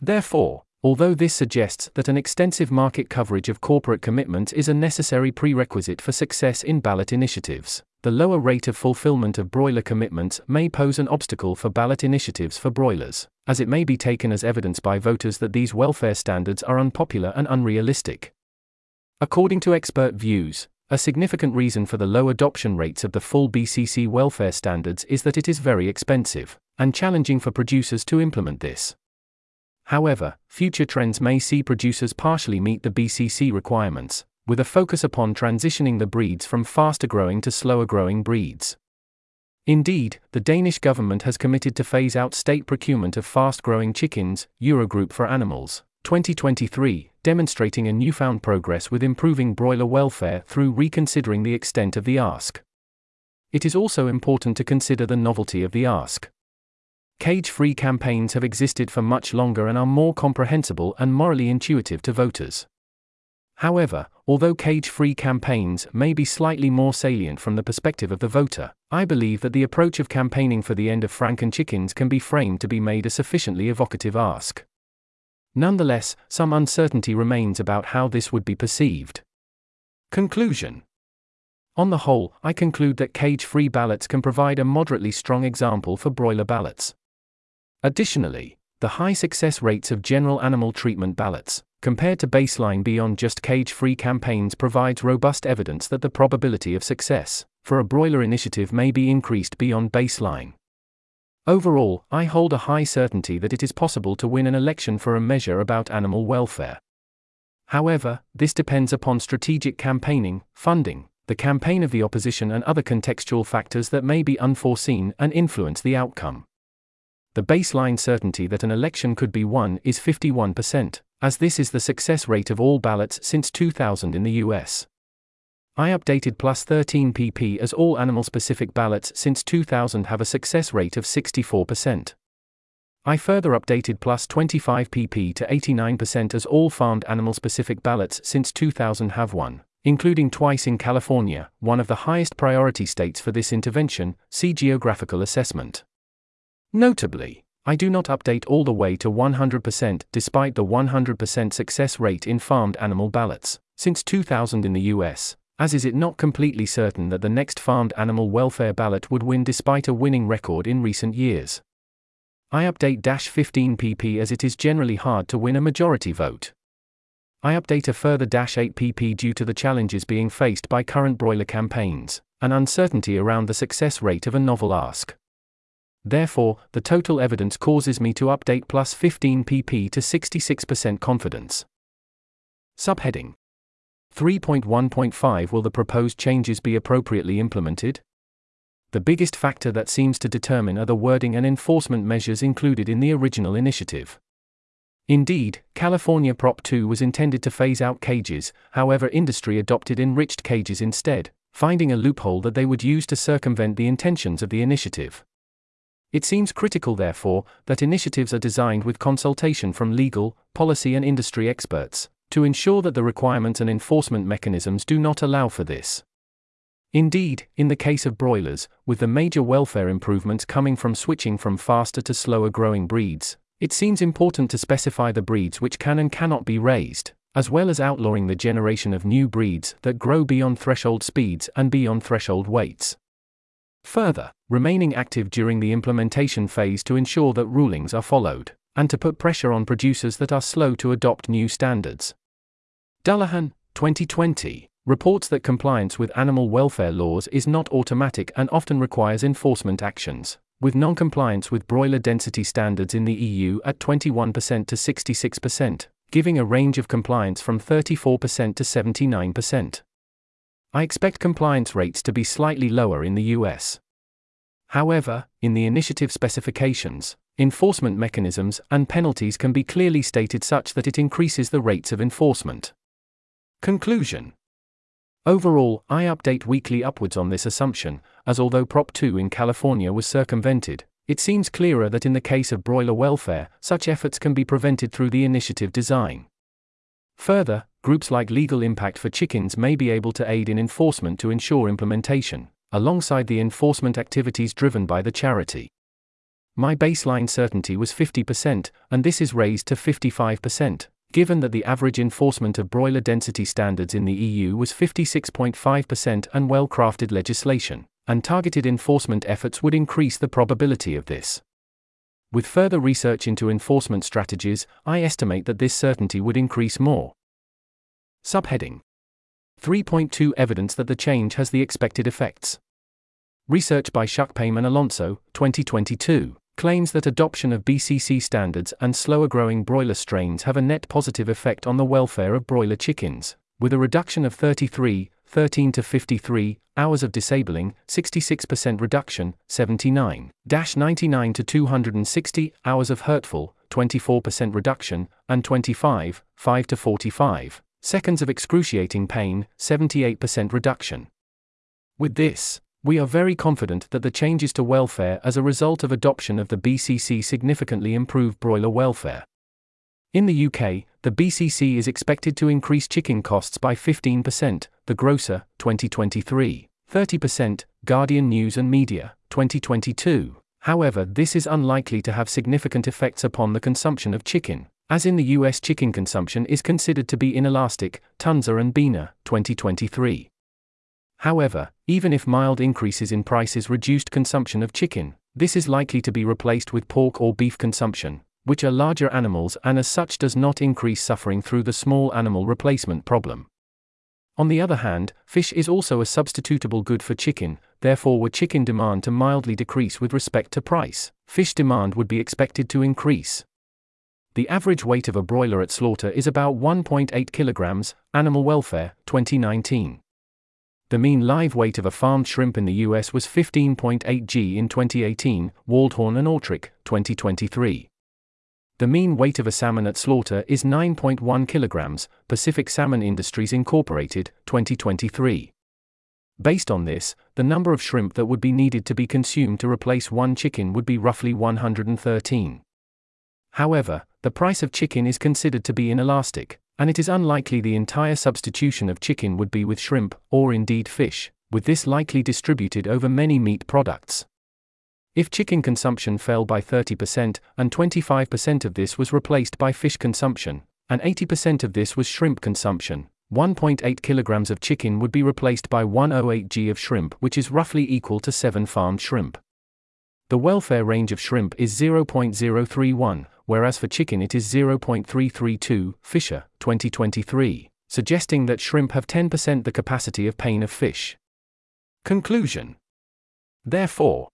Therefore, although this suggests that an extensive market coverage of corporate commitments is a necessary prerequisite for success in ballot initiatives, the lower rate of fulfillment of broiler commitments may pose an obstacle for ballot initiatives for broilers, as it may be taken as evidence by voters that these welfare standards are unpopular and unrealistic. According to expert views, a significant reason for the low adoption rates of the full BCC welfare standards is that it is very expensive and challenging for producers to implement this. However, future trends may see producers partially meet the BCC requirements, with a focus upon transitioning the breeds from faster growing to slower growing breeds. Indeed, the Danish government has committed to phase out state procurement of fast growing chickens, Eurogroup for Animals, 2023, demonstrating a newfound progress with improving broiler welfare through reconsidering the extent of the ask. It is also important to consider the novelty of the ask. Cage free campaigns have existed for much longer and are more comprehensible and morally intuitive to voters. However, although cage free campaigns may be slightly more salient from the perspective of the voter, I believe that the approach of campaigning for the end of Franken chickens can be framed to be made a sufficiently evocative ask. Nonetheless, some uncertainty remains about how this would be perceived. Conclusion On the whole, I conclude that cage free ballots can provide a moderately strong example for broiler ballots. Additionally, the high success rates of general animal treatment ballots, compared to baseline beyond just cage free campaigns, provides robust evidence that the probability of success for a broiler initiative may be increased beyond baseline. Overall, I hold a high certainty that it is possible to win an election for a measure about animal welfare. However, this depends upon strategic campaigning, funding, the campaign of the opposition, and other contextual factors that may be unforeseen and influence the outcome. The baseline certainty that an election could be won is 51%, as this is the success rate of all ballots since 2000 in the US. I updated plus 13 pp as all animal specific ballots since 2000 have a success rate of 64%. I further updated plus 25 pp to 89% as all farmed animal specific ballots since 2000 have one, including twice in California, won of the highest priority states for this intervention, see geographical assessment. Notably, I do not update all the way to 100% despite the 100% success rate in farmed animal ballots, since 2000 in the US, as is it not completely certain that the next farmed animal welfare ballot would win despite a winning record in recent years. I update 15 pp as it is generally hard to win a majority vote. I update a further 8 pp due to the challenges being faced by current broiler campaigns, and uncertainty around the success rate of a novel ask. Therefore, the total evidence causes me to update plus 15 pp to 66% confidence. Subheading 3.1.5 Will the proposed changes be appropriately implemented? the biggest factor that seems to determine are the wording and enforcement measures included in the original initiative. Indeed, California Prop 2 was intended to phase out cages, however, industry adopted enriched cages instead, finding a loophole that they would use to circumvent the intentions of the initiative. It seems critical, therefore, that initiatives are designed with consultation from legal, policy, and industry experts, to ensure that the requirements and enforcement mechanisms do not allow for this. Indeed, in the case of broilers, with the major welfare improvements coming from switching from faster to slower growing breeds, it seems important to specify the breeds which can and cannot be raised, as well as outlawing the generation of new breeds that grow beyond threshold speeds and beyond threshold weights. Further, remaining active during the implementation phase to ensure that rulings are followed, and to put pressure on producers that are slow to adopt new standards. Dullahan, 2020 reports that compliance with animal welfare laws is not automatic and often requires enforcement actions, with non-compliance with broiler density standards in the EU at 21% to 66%, giving a range of compliance from 34% to 79%. I expect compliance rates to be slightly lower in the US. However, in the initiative specifications, enforcement mechanisms and penalties can be clearly stated such that it increases the rates of enforcement. Conclusion Overall, I update weakly upwards on this assumption, as although Prop 2 in California was circumvented, it seems clearer that in the case of broiler welfare, such efforts can be prevented through the initiative design. Further, groups like Legal Impact for Chickens may be able to aid in enforcement to ensure implementation, alongside the enforcement activities driven by the charity. My baseline certainty was 50%, and this is raised to 55%, given that the average enforcement of broiler density standards in the EU was 56.5% and well crafted legislation, and targeted enforcement efforts would increase the probability of this. With further research into enforcement strategies, I estimate that this certainty would increase more. Subheading 3.2 Evidence that the change has the expected effects. Research by Schuck-Paim and Alonso, 2022 claims that adoption of BCC standards and slower growing broiler strains have a net positive effect on the welfare of broiler chickens, with a reduction of 33, 13 to 53 hours of disabling, 66% reduction, 79 99 to 260 hours of hurtful, 24% reduction, and 25 5 to 45 seconds of excruciating pain, 78% reduction. With this, we are very confident that the changes to welfare as a result of adoption of the BCC significantly improve broiler welfare. In the UK, the BCC is expected to increase chicken costs by 15%, The Grocer, 2023, 30%, Guardian News and Media, 2022. However, this is unlikely to have significant effects upon the consumption of chicken, as in the US chicken consumption is considered to be inelastic, Tunza and Bina, 2023. However, even if mild increases in prices reduced consumption of chicken, This is likely to be replaced with pork or beef consumption, which are larger animals and as such does not increase suffering through the small animal replacement problem. On the other hand, fish is also a substitutable good for chicken, therefore, were chicken demand to mildly decrease with respect to price, fish demand would be expected to increase. The average weight of a broiler at slaughter is about 1.8 kilograms, Animal Welfare, 2019. The mean live weight of a farmed shrimp in the US was 15.8 g in 2018, Waldhorn and Autric, 2023. The mean weight of a salmon at slaughter is 9.1 kilograms, Pacific Salmon Industries Incorporated, 2023. Based on this, the number of shrimp that would be needed to be consumed to replace one chicken would be roughly 113. However, the price of chicken is considered to be inelastic, and it is unlikely the entire substitution of chicken would be with shrimp, or indeed fish, with this likely distributed over many meat products. If chicken consumption fell by 30%, and 25% of this was replaced by fish consumption, and 80% of this was shrimp consumption, 1.8 kilograms of chicken would be replaced by 108 g of shrimp, which is roughly equal to 7 farmed shrimp. The welfare range of shrimp is 0.031, whereas for chicken it is 0.332, Fischer, 2023, suggesting that shrimp have 10% the capacity of pain of fish. Conclusion Therefore,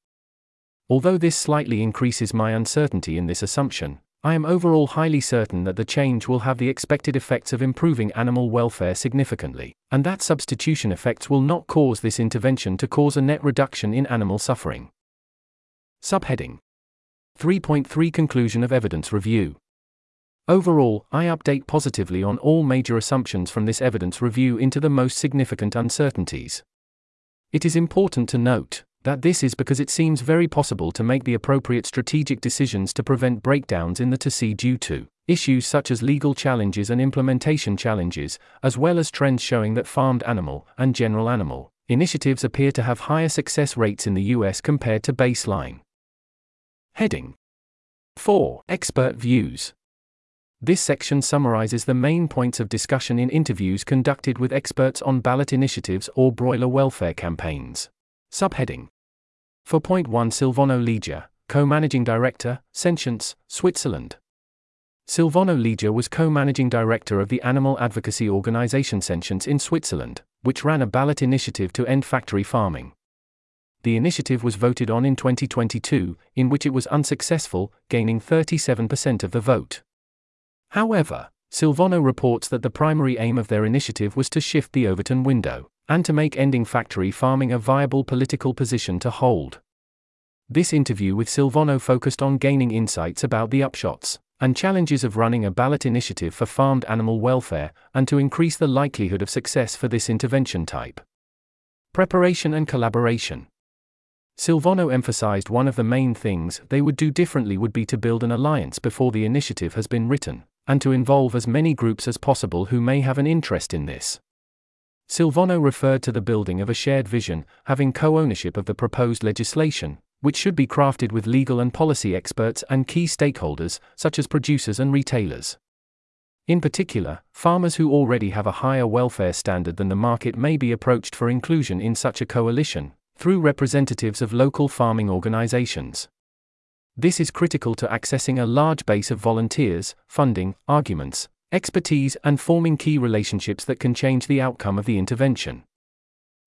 Although this slightly increases my uncertainty in this assumption, I am overall highly certain that the change will have the expected effects of improving animal welfare significantly, and that substitution effects will not cause this intervention to cause a net reduction in animal suffering. Subheading 3.3 Conclusion of Evidence Review Overall, I update positively on all major assumptions from this evidence review into the most significant uncertainties. It is important to note that this is because it seems very possible to make the appropriate strategic decisions to prevent breakdowns in the ToC due to issues such as legal challenges and implementation challenges, as well as trends showing that farmed animal and general animal initiatives appear to have higher success rates in the US compared to baseline. Heading 4. Expert Views this section summarizes the main points of discussion in interviews conducted with experts on ballot initiatives or broiler welfare campaigns. Subheading 4.1 Silvano Lieger, co managing director, Sentience, Switzerland. Silvano Lieger was co managing director of the animal advocacy organization Sentience in Switzerland, which ran a ballot initiative to end factory farming. The initiative was voted on in 2022, in which it was unsuccessful, gaining 37% of the vote. However, Silvano reports that the primary aim of their initiative was to shift the Overton window and to make ending factory farming a viable political position to hold. This interview with Silvano focused on gaining insights about the upshots and challenges of running a ballot initiative for farmed animal welfare and to increase the likelihood of success for this intervention type. Preparation and collaboration. Silvano emphasized one of the main things they would do differently would be to build an alliance before the initiative has been written, and to involve as many groups as possible who may have an interest in this. Silvano referred to the building of a shared vision, having co ownership of the proposed legislation, which should be crafted with legal and policy experts and key stakeholders, such as producers and retailers. In particular, farmers who already have a higher welfare standard than the market may be approached for inclusion in such a coalition, through representatives of local farming organizations. This is critical to accessing a large base of volunteers, funding, arguments, expertise, and forming key relationships that can change the outcome of the intervention.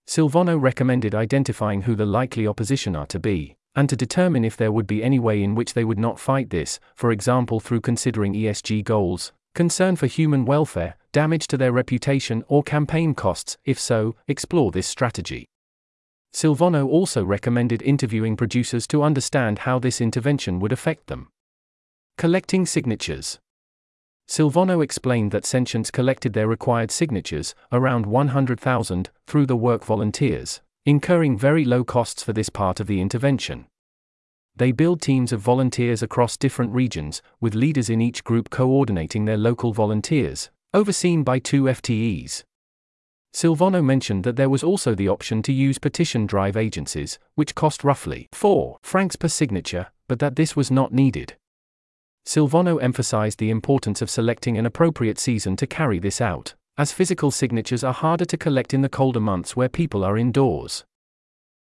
Silvano recommended identifying who the likely opposition are to be, and to determine if there would be any way in which they would not fight this, for example through considering ESG goals, concern for human welfare, damage to their reputation, or campaign costs, if so, explore this strategy. Silvano also recommended interviewing producers to understand how this intervention would affect them. Collecting signatures. Silvano explained that Sentience collected their required signatures, around 100,000, through the work volunteers, incurring very low costs for this part of the intervention. They build teams of volunteers across different regions, with leaders in each group coordinating their local volunteers, overseen by two FTEs. Silvano mentioned that there was also the option to use petition drive agencies, which cost roughly 4 francs per signature, but that this was not needed. Silvano emphasized the importance of selecting an appropriate season to carry this out, as physical signatures are harder to collect in the colder months where people are indoors.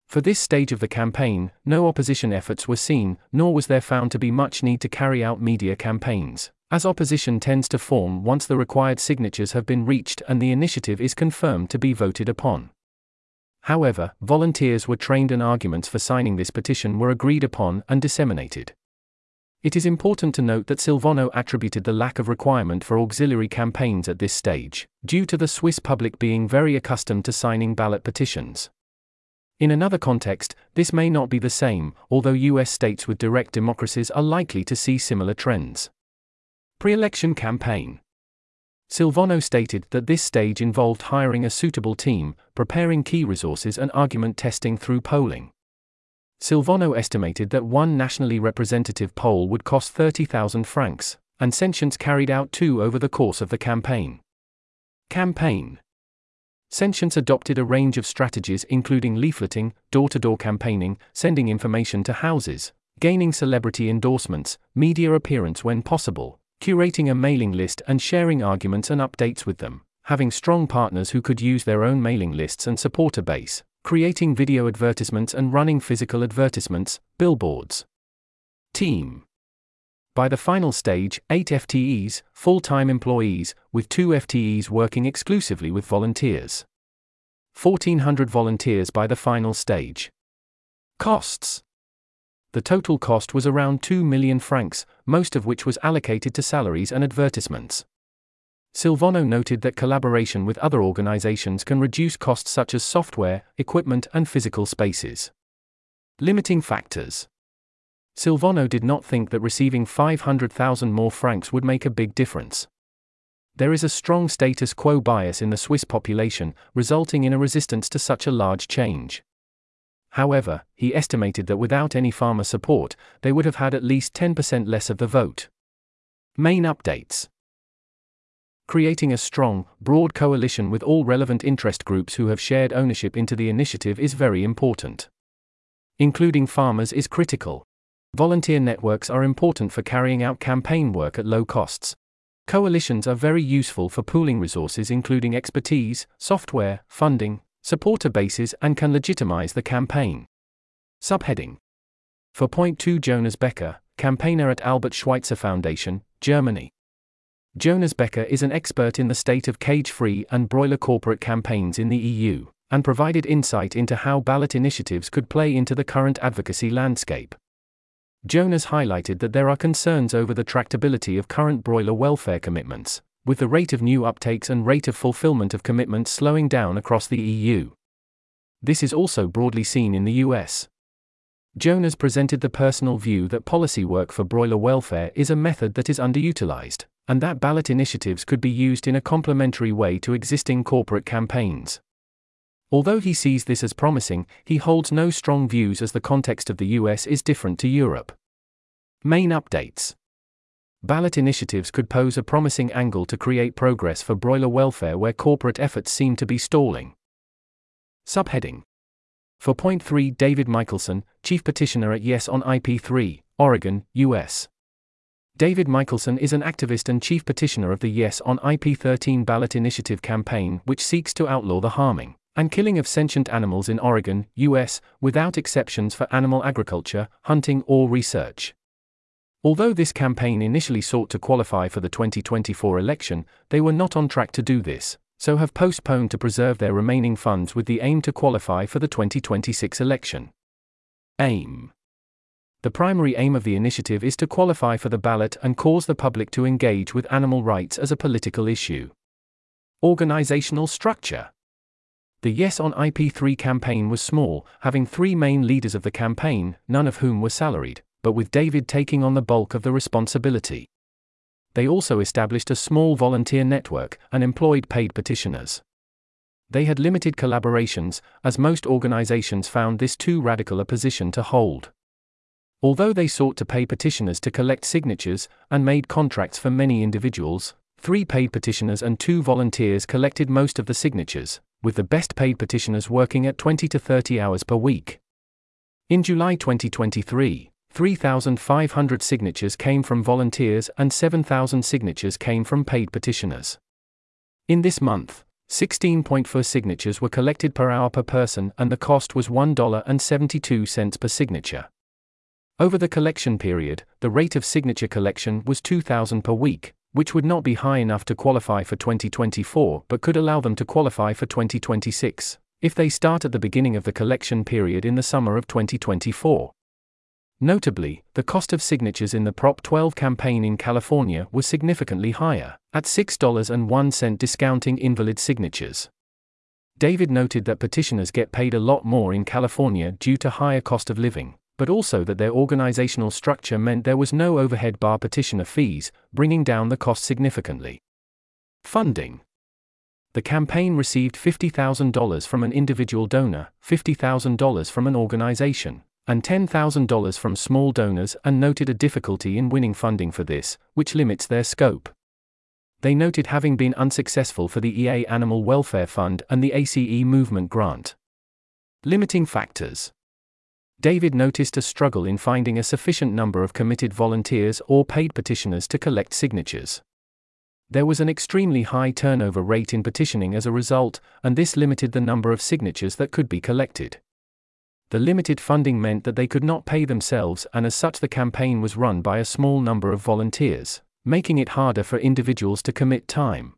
For this stage of the campaign, no opposition efforts were seen, nor was there found to be much need to carry out media campaigns, as opposition tends to form once the required signatures have been reached and the initiative is confirmed to be voted upon. However, volunteers were trained and arguments for signing this petition were agreed upon and disseminated. It is important to note that Silvano attributed the lack of requirement for auxiliary campaigns at this stage, due to the Swiss public being very accustomed to signing ballot petitions. In another context, this may not be the same, although US states with direct democracies are likely to see similar trends. Pre election campaign Silvano stated that this stage involved hiring a suitable team, preparing key resources, and argument testing through polling. Silvano estimated that one nationally representative poll would cost 30,000 francs, and Sentience carried out two over the course of the campaign. Campaign Sentience adopted a range of strategies including leafleting, door to door campaigning, sending information to houses, gaining celebrity endorsements, media appearance when possible, curating a mailing list and sharing arguments and updates with them, having strong partners who could use their own mailing lists and supporter base, creating video advertisements and running physical advertisements, billboards. Team by the final stage, 8 FTEs, full time employees, with 2 FTEs working exclusively with volunteers. 1,400 volunteers by the final stage. Costs the total cost was around 2 million francs, most of which was allocated to salaries and advertisements. Silvano noted that collaboration with other organizations can reduce costs such as software, equipment, and physical spaces. Limiting factors Silvano did not think that receiving 500,000 more francs would make a big difference. There is a strong status quo bias in the Swiss population, resulting in a resistance to such a large change. However, he estimated that without any farmer support, they would have had at least 10% less of the vote. Main updates Creating a strong, broad coalition with all relevant interest groups who have shared ownership into the initiative is very important. Including farmers is critical. Volunteer networks are important for carrying out campaign work at low costs. Coalitions are very useful for pooling resources, including expertise, software, funding, supporter bases, and can legitimize the campaign. Subheading For point 2 Jonas Becker, campaigner at Albert Schweitzer Foundation, Germany. Jonas Becker is an expert in the state of cage free and broiler corporate campaigns in the EU, and provided insight into how ballot initiatives could play into the current advocacy landscape. Jonas highlighted that there are concerns over the tractability of current broiler welfare commitments, with the rate of new uptakes and rate of fulfillment of commitments slowing down across the EU. This is also broadly seen in the US. Jonas presented the personal view that policy work for broiler welfare is a method that is underutilized, and that ballot initiatives could be used in a complementary way to existing corporate campaigns. Although he sees this as promising, he holds no strong views as the context of the US is different to Europe. Main updates Ballot initiatives could pose a promising angle to create progress for broiler welfare where corporate efforts seem to be stalling. Subheading For point 3 David Michelson, Chief Petitioner at Yes on IP3, Oregon, US. David Michelson is an activist and chief petitioner of the Yes on IP13 ballot initiative campaign, which seeks to outlaw the harming and killing of sentient animals in Oregon, US, without exceptions for animal agriculture, hunting, or research. Although this campaign initially sought to qualify for the 2024 election, they were not on track to do this, so have postponed to preserve their remaining funds with the aim to qualify for the 2026 election. Aim The primary aim of the initiative is to qualify for the ballot and cause the public to engage with animal rights as a political issue. Organizational structure The Yes on IP3 campaign was small, having three main leaders of the campaign, none of whom were salaried but with David taking on the bulk of the responsibility. They also established a small volunteer network and employed paid petitioners. They had limited collaborations, as most organizations found this too radical a position to hold. Although they sought to pay petitioners to collect signatures and made contracts for many individuals, three paid petitioners and two volunteers collected most of the signatures, with the best paid petitioners working at 20 to 30 hours per week. In July 2023, 3,500 signatures came from volunteers and 7,000 signatures came from paid petitioners. In this month, 16.4 signatures were collected per hour per person and the cost was $1.72 per signature. Over the collection period, the rate of signature collection was 2,000 per week, which would not be high enough to qualify for 2024 but could allow them to qualify for 2026, if they start at the beginning of the collection period in the summer of 2024. Notably, the cost of signatures in the Prop 12 campaign in California was significantly higher, at $6.01 discounting invalid signatures. David noted that petitioners get paid a lot more in California due to higher cost of living, but also that their organizational structure meant there was no overhead bar petitioner fees, bringing down the cost significantly. Funding The campaign received $50,000 from an individual donor, $50,000 from an organization, and $10,000 from small donors, and noted a difficulty in winning funding for this, which limits their scope. They noted having been unsuccessful for the EA Animal Welfare Fund and the ACE Movement Grant. Limiting factors David noticed a struggle in finding a sufficient number of committed volunteers or paid petitioners to collect signatures. There was an extremely high turnover rate in petitioning as a result, and this limited the number of signatures that could be collected. The limited funding meant that they could not pay themselves, and as such, the campaign was run by a small number of volunteers, making it harder for individuals to commit time.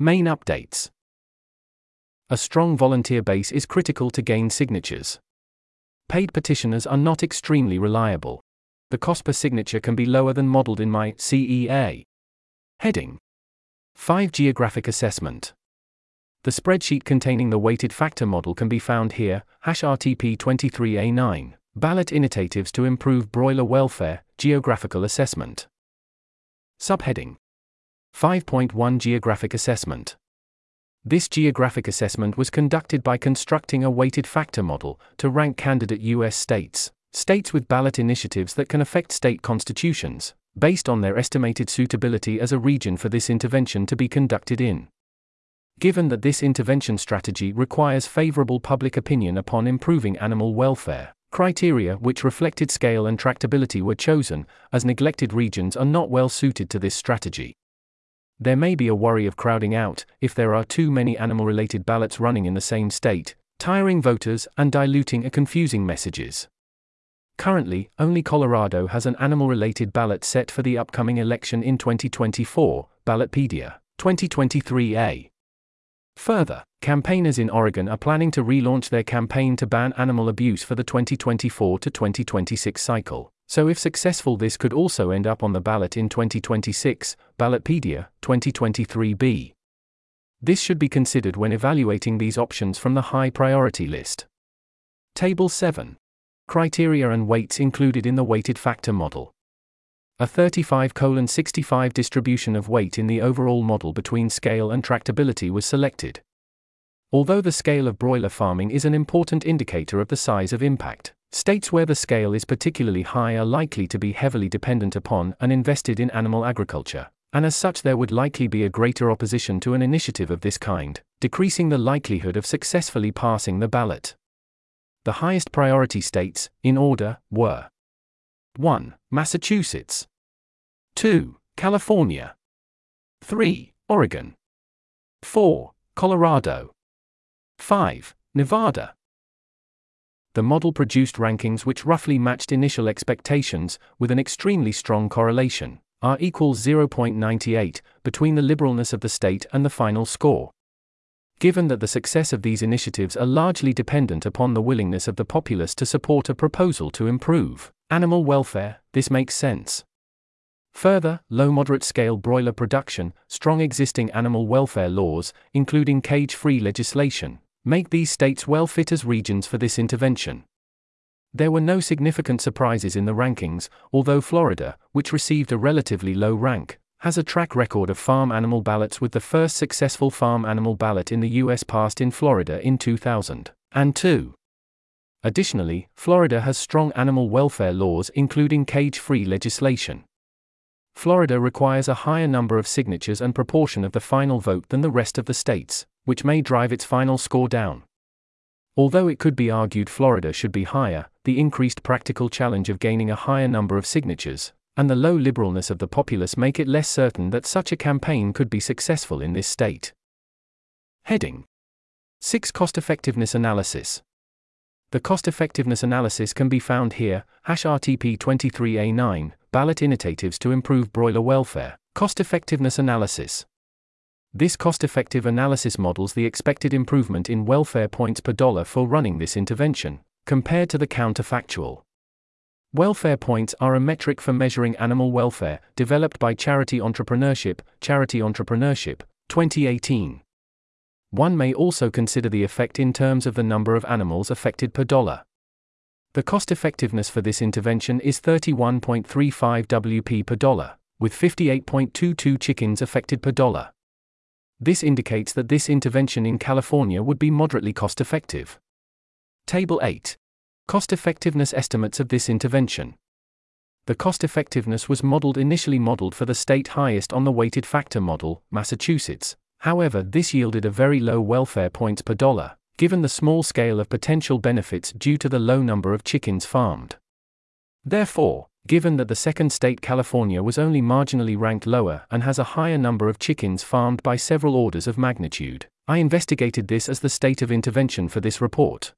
Main updates A strong volunteer base is critical to gain signatures. Paid petitioners are not extremely reliable. The cost per signature can be lower than modeled in my CEA. Heading 5 Geographic Assessment. The spreadsheet containing the weighted factor model can be found here, hash RTP 23A9, ballot initiatives to improve broiler welfare, geographical assessment. Subheading 5.1 Geographic Assessment. This geographic assessment was conducted by constructing a weighted factor model to rank candidate U.S. states, states with ballot initiatives that can affect state constitutions, based on their estimated suitability as a region for this intervention to be conducted in. Given that this intervention strategy requires favorable public opinion upon improving animal welfare, criteria which reflected scale and tractability were chosen, as neglected regions are not well suited to this strategy. There may be a worry of crowding out if there are too many animal related ballots running in the same state, tiring voters and diluting a confusing messages. Currently, only Colorado has an animal related ballot set for the upcoming election in 2024, Ballotpedia 2023A. Further, campaigners in Oregon are planning to relaunch their campaign to ban animal abuse for the 2024 to 2026 cycle. So, if successful, this could also end up on the ballot in 2026, Ballotpedia 2023b. This should be considered when evaluating these options from the high priority list. Table 7. Criteria and weights included in the weighted factor model. A 35 65 distribution of weight in the overall model between scale and tractability was selected. Although the scale of broiler farming is an important indicator of the size of impact, States where the scale is particularly high are likely to be heavily dependent upon and invested in animal agriculture, and as such, there would likely be a greater opposition to an initiative of this kind, decreasing the likelihood of successfully passing the ballot. The highest priority states, in order, were 1. Massachusetts, 2. California, 3. Oregon, 4. Colorado, 5. Nevada, the model produced rankings which roughly matched initial expectations, with an extremely strong correlation, R equals 0.98, between the liberalness of the state and the final score. Given that the success of these initiatives are largely dependent upon the willingness of the populace to support a proposal to improve animal welfare, this makes sense. Further, low moderate scale broiler production, strong existing animal welfare laws, including cage free legislation, make these states well fit as regions for this intervention. There were no significant surprises in the rankings, although Florida, which received a relatively low rank, has a track record of farm animal ballots with the first successful farm animal ballot in the U.S. passed in Florida in 2002. Additionally, Florida has strong animal welfare laws including cage free legislation. Florida requires a higher number of signatures and proportion of the final vote than the rest of the states, which may drive its final score down. Although it could be argued Florida should be higher, the increased practical challenge of gaining a higher number of signatures, and the low liberalness of the populace make it less certain that such a campaign could be successful in this state. Heading 6 Cost Effectiveness Analysis. The cost effectiveness analysis can be found here, hash RTP 23A9, ballot initiatives to improve broiler welfare, cost effectiveness analysis. This cost effective analysis models the expected improvement in welfare points per dollar for running this intervention, compared to the counterfactual. Welfare points are a metric for measuring animal welfare, developed by Charity Entrepreneurship, Charity Entrepreneurship, 2018. One may also consider the effect in terms of the number of animals affected per dollar. The cost effectiveness for this intervention is 31.35 WP per dollar, with 58.22 chickens affected per dollar. This indicates that this intervention in California would be moderately cost effective. Table 8 Cost effectiveness estimates of this intervention. The cost effectiveness was modeled initially modeled for the state highest on the weighted factor model, Massachusetts. However, this yielded a very low welfare points per dollar, given the small scale of potential benefits due to the low number of chickens farmed. Therefore, given that the second state California was only marginally ranked lower and has a higher number of chickens farmed by several orders of magnitude, I investigated this as the state of intervention for this report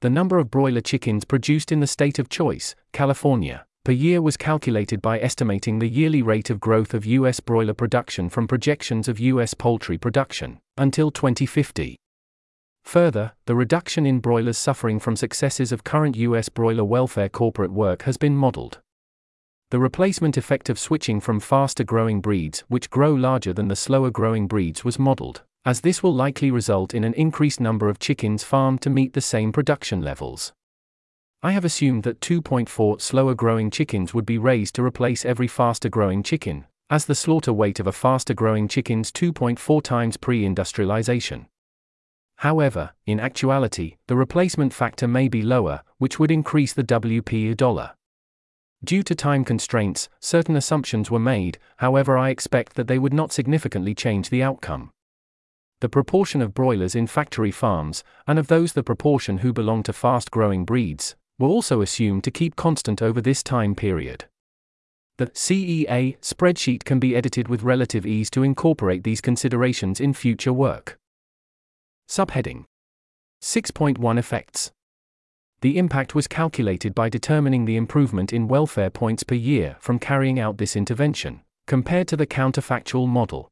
the number of broiler chickens produced in the state of choice, California, per year was calculated by estimating the yearly rate of growth of U.S. broiler production from projections of U.S. poultry production until 2050. Further, the reduction in broilers suffering from successes of current U.S. broiler welfare corporate work has been modeled. The replacement effect of switching from faster growing breeds, which grow larger than the slower growing breeds, was modeled as this will likely result in an increased number of chickens farmed to meet the same production levels. I have assumed that 2.4 slower growing chickens would be raised to replace every faster growing chicken, as the slaughter weight of a faster growing chicken's 2.4 times pre industrialization. However, in actuality, the replacement factor may be lower, which would increase the WP dollar. Due to time constraints, certain assumptions were made, however, I expect that they would not significantly change the outcome the proportion of broilers in factory farms, and of those the proportion who belong to fast growing breeds, were also assumed to keep constant over this time period. The CEA spreadsheet can be edited with relative ease to incorporate these considerations in future work. Subheading 6.1 Effects The impact was calculated by determining the improvement in welfare points per year from carrying out this intervention, compared to the counterfactual model.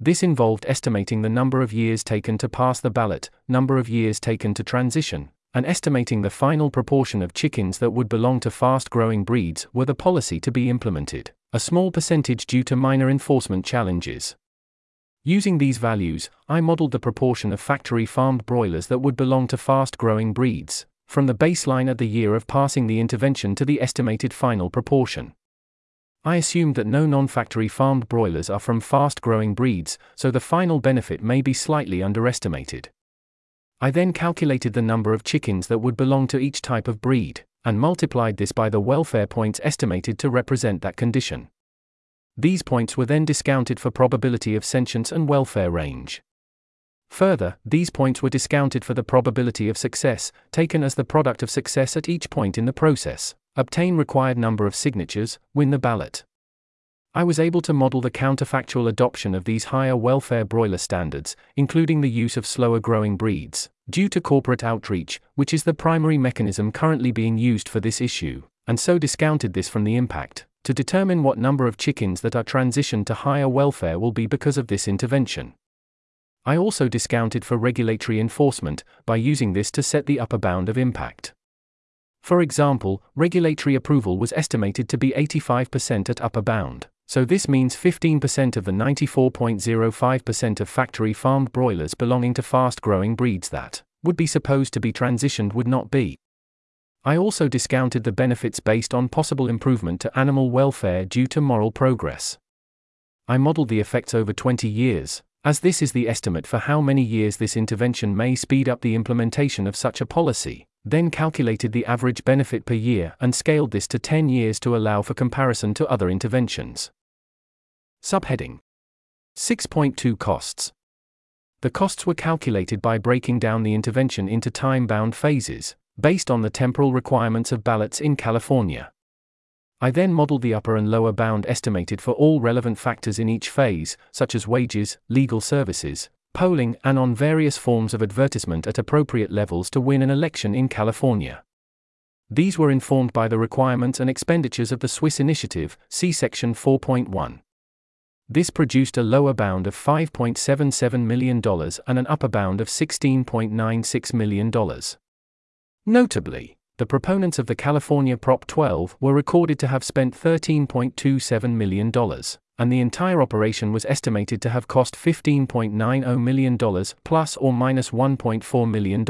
This involved estimating the number of years taken to pass the ballot, number of years taken to transition, and estimating the final proportion of chickens that would belong to fast growing breeds were the policy to be implemented, a small percentage due to minor enforcement challenges. Using these values, I modeled the proportion of factory farmed broilers that would belong to fast growing breeds, from the baseline at the year of passing the intervention to the estimated final proportion. I assumed that no non factory farmed broilers are from fast growing breeds, so the final benefit may be slightly underestimated. I then calculated the number of chickens that would belong to each type of breed, and multiplied this by the welfare points estimated to represent that condition. These points were then discounted for probability of sentience and welfare range. Further, these points were discounted for the probability of success, taken as the product of success at each point in the process obtain required number of signatures, win the ballot. I was able to model the counterfactual adoption of these higher welfare broiler standards, including the use of slower growing breeds, due to corporate outreach, which is the primary mechanism currently being used for this issue, and so discounted this from the impact, to determine what number of chickens that are transitioned to higher welfare will be because of this intervention. I also discounted for regulatory enforcement, by using this to set the upper bound of impact. For example, regulatory approval was estimated to be 85% at upper bound, so this means 15% of the 94.05% of factory farmed broilers belonging to fast growing breeds that would be supposed to be transitioned would not be. I also discounted the benefits based on possible improvement to animal welfare due to moral progress. I modeled the effects over 20 years, as this is the estimate for how many years this intervention may speed up the implementation of such a policy then calculated the average benefit per year and scaled this to 10 years to allow for comparison to other interventions. Subheading 6.2 Costs The costs were calculated by breaking down the intervention into time bound phases, based on the temporal requirements of ballots in California. I then modeled the upper and lower bound estimated for all relevant factors in each phase, such as wages, legal services, polling, and on various forms of advertisement at appropriate levels to win an election in California. These were informed by the requirements and expenditures of the Swiss initiative, see section 4.1. This produced a lower bound of $5.77 million and an upper bound of $16.96 million. Notably, the proponents of the California Prop 12 were recorded to have spent $13.27 million, and the entire operation was estimated to have cost $15.90 million plus or minus $1.4 million.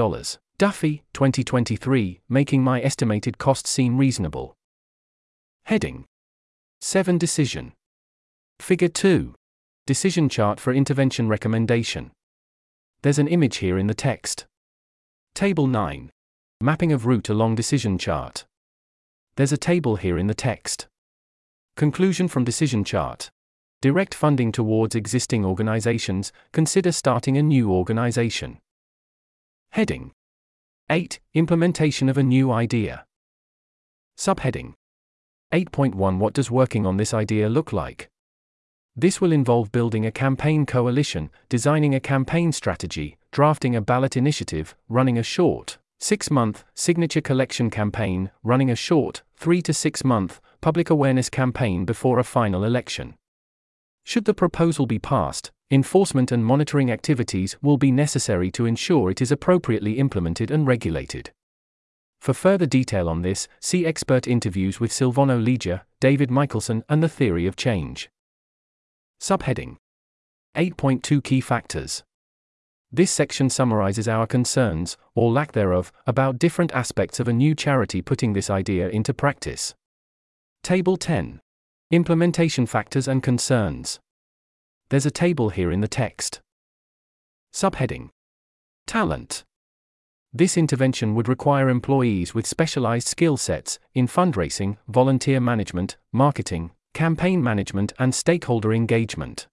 Duffy, 2023, making my estimated cost seem reasonable. Heading 7 Decision. Figure 2. Decision chart for intervention recommendation. There's an image here in the text. Table 9. Mapping of route along decision chart. There's a table here in the text. Conclusion from decision chart. Direct funding towards existing organizations, consider starting a new organization. Heading 8. Implementation of a new idea. Subheading 8.1 What does working on this idea look like? This will involve building a campaign coalition, designing a campaign strategy, drafting a ballot initiative, running a short, six month signature collection campaign, running a short, three to six month public awareness campaign before a final election. Should the proposal be passed, enforcement and monitoring activities will be necessary to ensure it is appropriately implemented and regulated. For further detail on this, see expert interviews with Silvano Lieger, David Michelson, and the Theory of Change. Subheading 8.2 Key Factors. This section summarizes our concerns, or lack thereof, about different aspects of a new charity putting this idea into practice. Table 10. Implementation Factors and Concerns. There's a table here in the text. Subheading Talent. This intervention would require employees with specialized skill sets in fundraising, volunteer management, marketing, campaign management, and stakeholder engagement.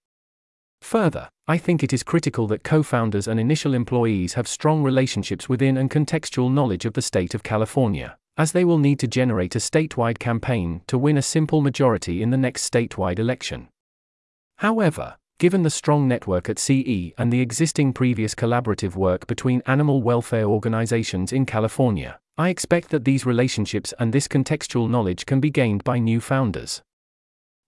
Further, I think it is critical that co founders and initial employees have strong relationships within and contextual knowledge of the state of California, as they will need to generate a statewide campaign to win a simple majority in the next statewide election. However, Given the strong network at CE and the existing previous collaborative work between animal welfare organizations in California, I expect that these relationships and this contextual knowledge can be gained by new founders.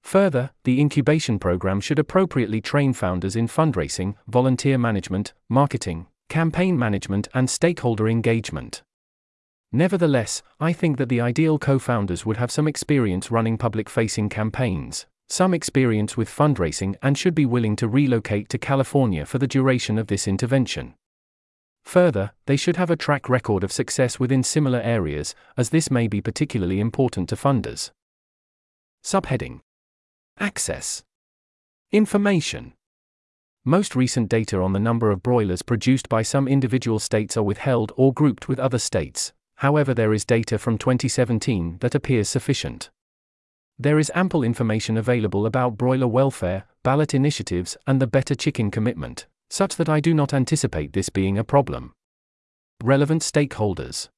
Further, the incubation program should appropriately train founders in fundraising, volunteer management, marketing, campaign management, and stakeholder engagement. Nevertheless, I think that the ideal co founders would have some experience running public facing campaigns, some experience with fundraising and should be willing to relocate to California for the duration of this intervention. Further, they should have a track record of success within similar areas, as this may be particularly important to funders. Subheading Access Information Most recent data on the number of broilers produced by some individual states are withheld or grouped with other states, however, there is data from 2017 that appears sufficient. There is ample information available about broiler welfare, ballot initiatives, and the Better Chicken Commitment, such that I do not anticipate this being a problem. Relevant stakeholders.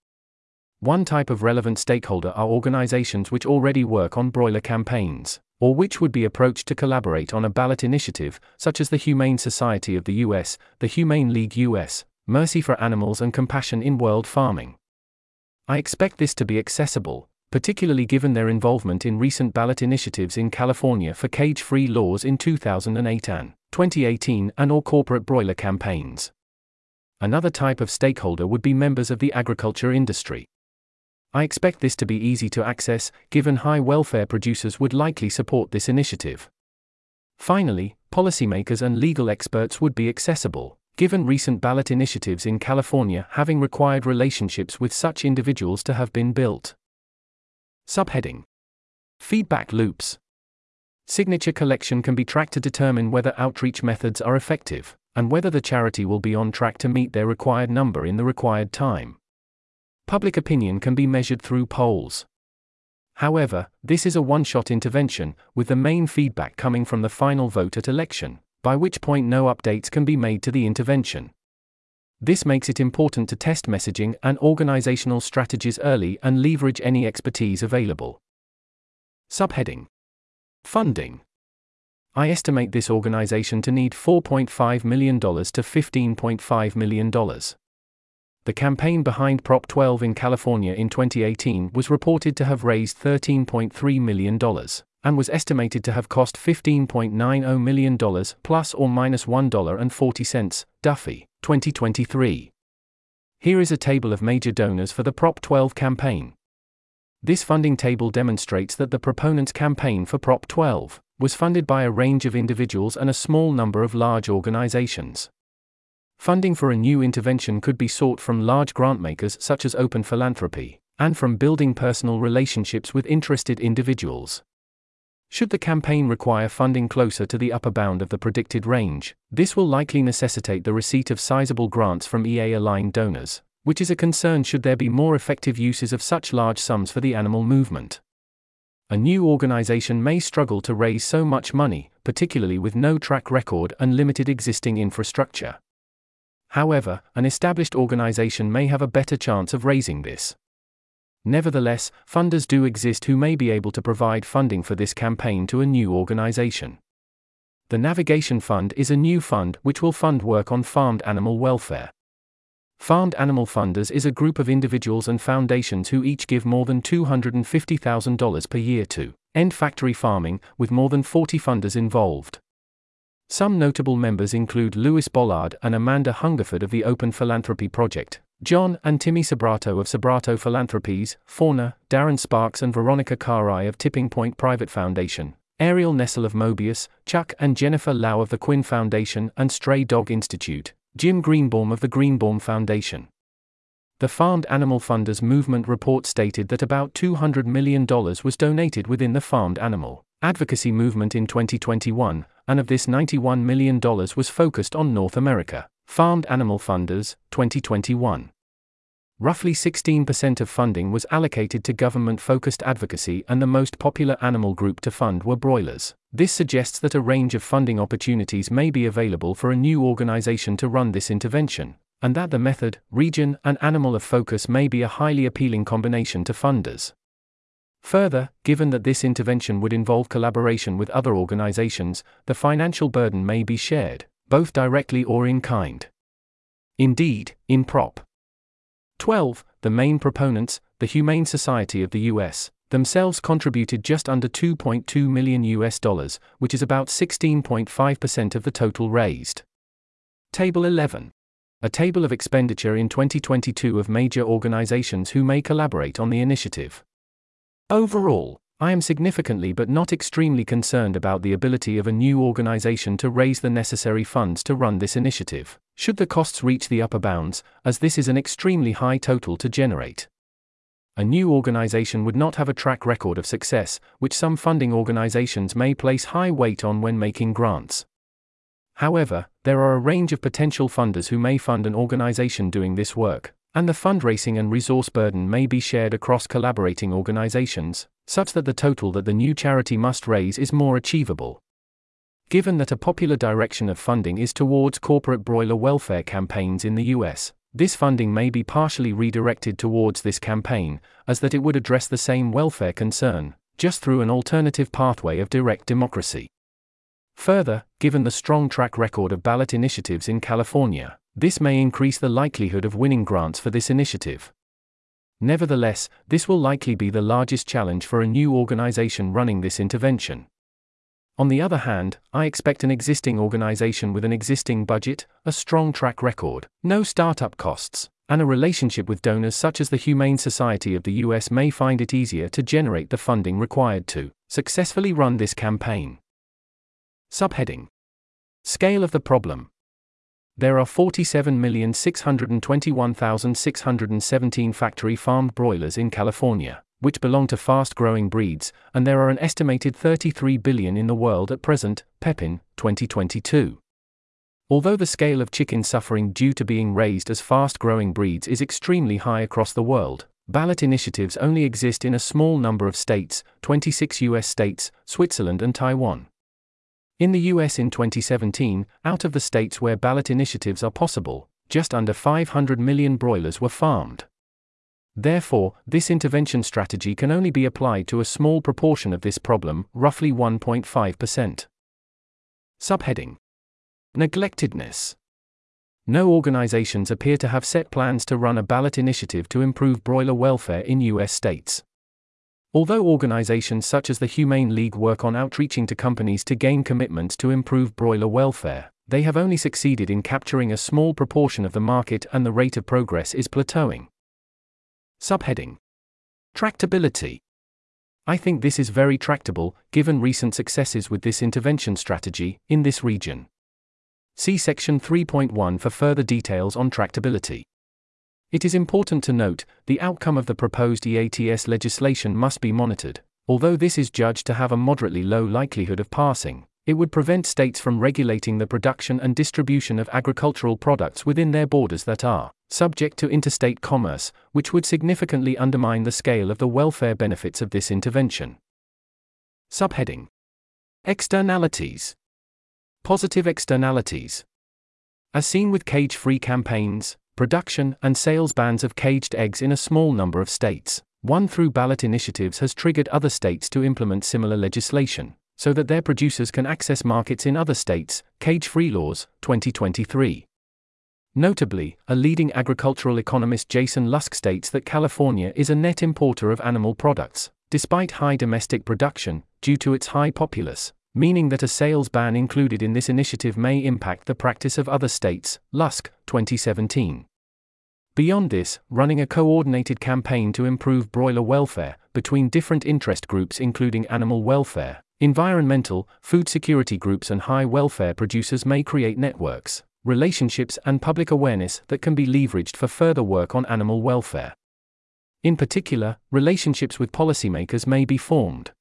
One type of relevant stakeholder are organizations which already work on broiler campaigns, or which would be approached to collaborate on a ballot initiative, such as the Humane Society of the US, the Humane League US, Mercy for Animals, and Compassion in World Farming. I expect this to be accessible, particularly given their involvement in recent ballot initiatives in California for cage free laws in 2008 and 2018 and or corporate broiler campaigns. Another type of stakeholder would be members of the agriculture industry. I expect this to be easy to access, given high welfare producers would likely support this initiative. Finally, policymakers and legal experts would be accessible, given recent ballot initiatives in California having required relationships with such individuals to have been built. Subheading Feedback loops. Signature collection can be tracked to determine whether outreach methods are effective, and whether the charity will be on track to meet their required number in the required time. Public opinion can be measured through polls. However, this is a one shot intervention, with the main feedback coming from the final vote at election, by which point no updates can be made to the intervention. This makes it important to test messaging and organizational strategies early and leverage any expertise available. Subheading Funding I estimate this organization to need $4.5 million to $15.5 million. The campaign behind Prop 12 in California in 2018 was reported to have raised $13.3 million and was estimated to have cost $15.90 million plus or minus 1.40. Duffy, 2023. Here is a table of major donors for the Prop 12 campaign. This funding table demonstrates that the proponents' campaign for Prop 12 was funded by a range of individuals and a small number of large organizations. Funding for a new intervention could be sought from large grantmakers such as Open Philanthropy, and from building personal relationships with interested individuals. Should the campaign require funding closer to the upper bound of the predicted range, this will likely necessitate the receipt of sizable grants from EA aligned donors, which is a concern should there be more effective uses of such large sums for the animal movement. A new organization may struggle to raise so much money, particularly with no track record and limited existing infrastructure. However, an established organization may have a better chance of raising this. Nevertheless, funders do exist who may be able to provide funding for this campaign to a new organization. The Navigation Fund is a new fund which will fund work on farmed animal welfare. Farmed Animal Funders is a group of individuals and foundations who each give more than $250,000 per year to end factory farming, with more than 40 funders involved. Some notable members include Lewis Bollard and Amanda Hungerford of the Open Philanthropy Project, John and Timmy Sobrato of Sobrato Philanthropies, Fauna, Darren Sparks and Veronica Karai of Tipping Point Private Foundation, Ariel Nessel of Mobius, Chuck and Jennifer Lau of the Quinn Foundation and Stray Dog Institute, Jim Greenbaum of the Greenbaum Foundation. The Farmed Animal Funders Movement report stated that about $200 million was donated within the farmed animal advocacy movement in 2021, and of this $91 million was focused on North America. Farmed Animal Funders, 2021. Roughly 16% of funding was allocated to government focused advocacy, and the most popular animal group to fund were broilers. This suggests that a range of funding opportunities may be available for a new organization to run this intervention, and that the method, region, and animal of focus may be a highly appealing combination to funders. Further, given that this intervention would involve collaboration with other organizations, the financial burden may be shared both directly or in kind. Indeed, in Prop 12, the main proponents, the Humane Society of the US, themselves contributed just under 2.2 million US dollars, which is about 16.5% of the total raised. Table 11. A table of expenditure in 2022 of major organizations who may collaborate on the initiative. Overall, I am significantly but not extremely concerned about the ability of a new organization to raise the necessary funds to run this initiative, should the costs reach the upper bounds, as this is an extremely high total to generate. A new organization would not have a track record of success, which some funding organizations may place high weight on when making grants. However, there are a range of potential funders who may fund an organization doing this work, and the fundraising and resource burden may be shared across collaborating organizations, such that the total that the new charity must raise is more achievable. Given that a popular direction of funding is towards corporate broiler welfare campaigns in the US, this funding may be partially redirected towards this campaign, as that it would address the same welfare concern, just through an alternative pathway of direct democracy. Further, given the strong track record of ballot initiatives in California, this may increase the likelihood of winning grants for this initiative. Nevertheless, this will likely be the largest challenge for a new organization running this intervention. On the other hand, I expect an existing organization with an existing budget, a strong track record, no startup costs, and a relationship with donors such as the Humane Society of the US may find it easier to generate the funding required to successfully run this campaign. Subheading Scale of the problem there are 47,621,617 factory farmed broilers in California, which belong to fast growing breeds, and there are an estimated 33 billion in the world at present, Pepin, 2022. Although the scale of chicken suffering due to being raised as fast growing breeds is extremely high across the world, ballot initiatives only exist in a small number of states 26 US states, Switzerland, and Taiwan. In the US in 2017, out of the states where ballot initiatives are possible, just under 500 million broilers were farmed. Therefore, this intervention strategy can only be applied to a small proportion of this problem, roughly 1.5%. Subheading Neglectedness. No organizations appear to have set plans to run a ballot initiative to improve broiler welfare in U.S. states. Although organizations such as the Humane League work on outreaching to companies to gain commitments to improve broiler welfare, they have only succeeded in capturing a small proportion of the market and the rate of progress is plateauing. Subheading Tractability. I think this is very tractable, given recent successes with this intervention strategy in this region. See section 3.1 for further details on tractability. It is important to note the outcome of the proposed EATS legislation must be monitored. Although this is judged to have a moderately low likelihood of passing, it would prevent states from regulating the production and distribution of agricultural products within their borders that are subject to interstate commerce, which would significantly undermine the scale of the welfare benefits of this intervention. Subheading Externalities Positive externalities. As seen with cage free campaigns, production and sales bans of caged eggs in a small number of states, one through ballot initiatives has triggered other states to implement similar legislation, so that their producers can access markets in other states. Cage Free Laws, 2023. Notably, a leading agricultural economist Jason Lusk states that California is a net importer of animal products, despite high domestic production, due to its high populace, meaning that a sales ban included in this initiative may impact the practice of other states. Lusk, 2017. Beyond this, running a coordinated campaign to improve broiler welfare between different interest groups, including animal welfare, environmental, food security groups, and high welfare producers, may create networks, relationships, and public awareness that can be leveraged for further work on animal welfare. In particular, relationships with policymakers may be formed,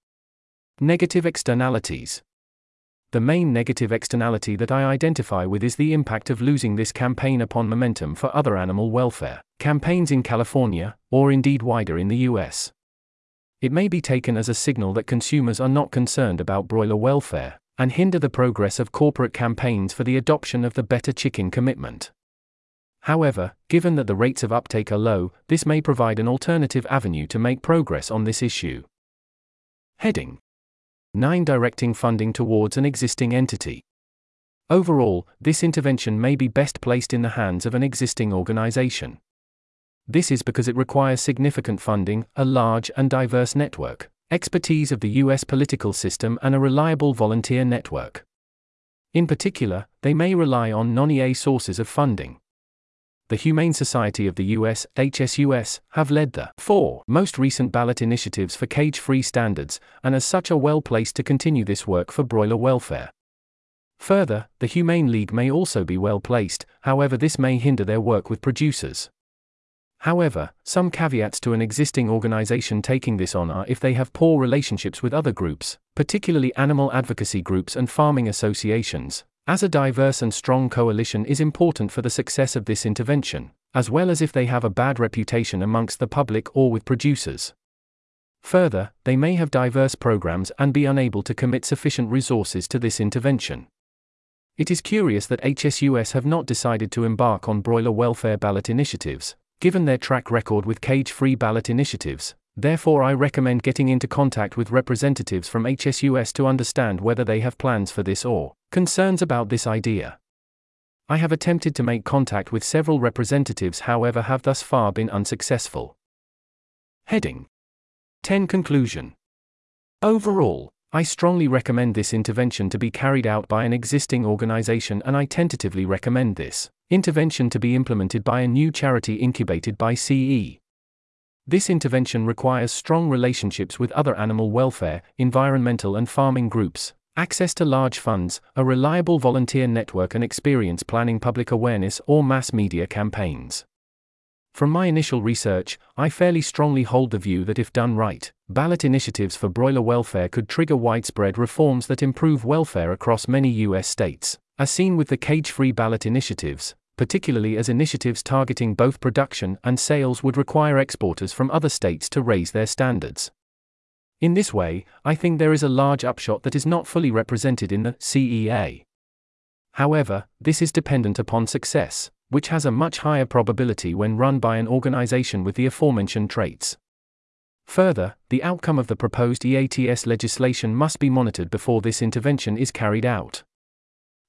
Negative externalities. The main negative externality that I identify with is the impact of losing this campaign upon momentum for other animal welfare campaigns in California, or indeed wider in the US. It may be taken as a signal that consumers are not concerned about broiler welfare, and hinder the progress of corporate campaigns for the adoption of the better chicken commitment. However, given that the rates of uptake are low, this may provide an alternative avenue to make progress on this issue. Heading 9. Directing funding towards an existing entity. Overall, this intervention may be best placed in the hands of an existing organization. This is because it requires significant funding, a large and diverse network, expertise of the US political system, and a reliable volunteer network. In particular, they may rely on non EA sources of funding the Humane Society of the US, HSUS, have led the four most recent ballot initiatives for cage free standards, and as such are well placed to continue this work for broiler welfare. Further, the Humane League may also be well placed, however, this may hinder their work with producers. However, some caveats to an existing organization taking this on are if they have poor relationships with other groups, particularly animal advocacy groups and farming associations, as a diverse and strong coalition is important for the success of this intervention, as well as if they have a bad reputation amongst the public or with producers. Further, they may have diverse programs and be unable to commit sufficient resources to this intervention. It is curious that HSUS have not decided to embark on broiler welfare ballot initiatives, given their track record with cage free ballot initiatives, Therefore, I recommend getting into contact with representatives from HSUS to understand whether they have plans for this or concerns about this idea. I have attempted to make contact with several representatives, however, have thus far been unsuccessful. Heading 10 Conclusion Overall, I strongly recommend this intervention to be carried out by an existing organization, and I tentatively recommend this intervention to be implemented by a new charity incubated by CE. This intervention requires strong relationships with other animal welfare, environmental, and farming groups, access to large funds, a reliable volunteer network, and experience planning public awareness or mass media campaigns. From my initial research, I fairly strongly hold the view that if done right, ballot initiatives for broiler welfare could trigger widespread reforms that improve welfare across many U.S. states, as seen with the cage free ballot initiatives, particularly as initiatives targeting both production and sales would require exporters from other states to raise their standards. In this way, I think there is a large upshot that is not fully represented in the CEA. However, this is dependent upon success, which has a much higher probability when run by an organization with the aforementioned traits. Further, the outcome of the proposed EATS legislation must be monitored before this intervention is carried out.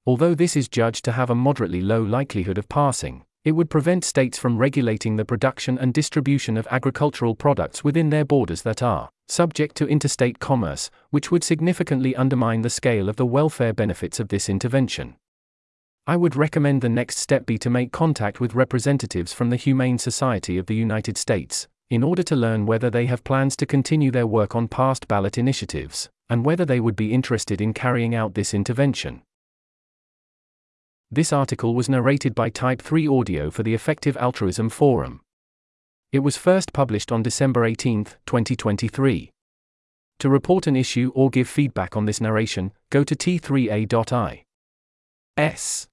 Although this is judged to have a moderately low likelihood of passing, it would prevent states from regulating the production and distribution of agricultural products within their borders that are subject to interstate commerce, which would significantly undermine the scale of the welfare benefits of this intervention. I would recommend the next step be to make contact with representatives from the Humane Society of the United States, in order to learn whether they have plans to continue their work on past ballot initiatives, and whether they would be interested in carrying out this intervention. This article was narrated by Type 3 Audio for the Effective Altruism Forum. It was first published on December 18, 2023. To report an issue or give feedback on this narration, go to t3a.i. S.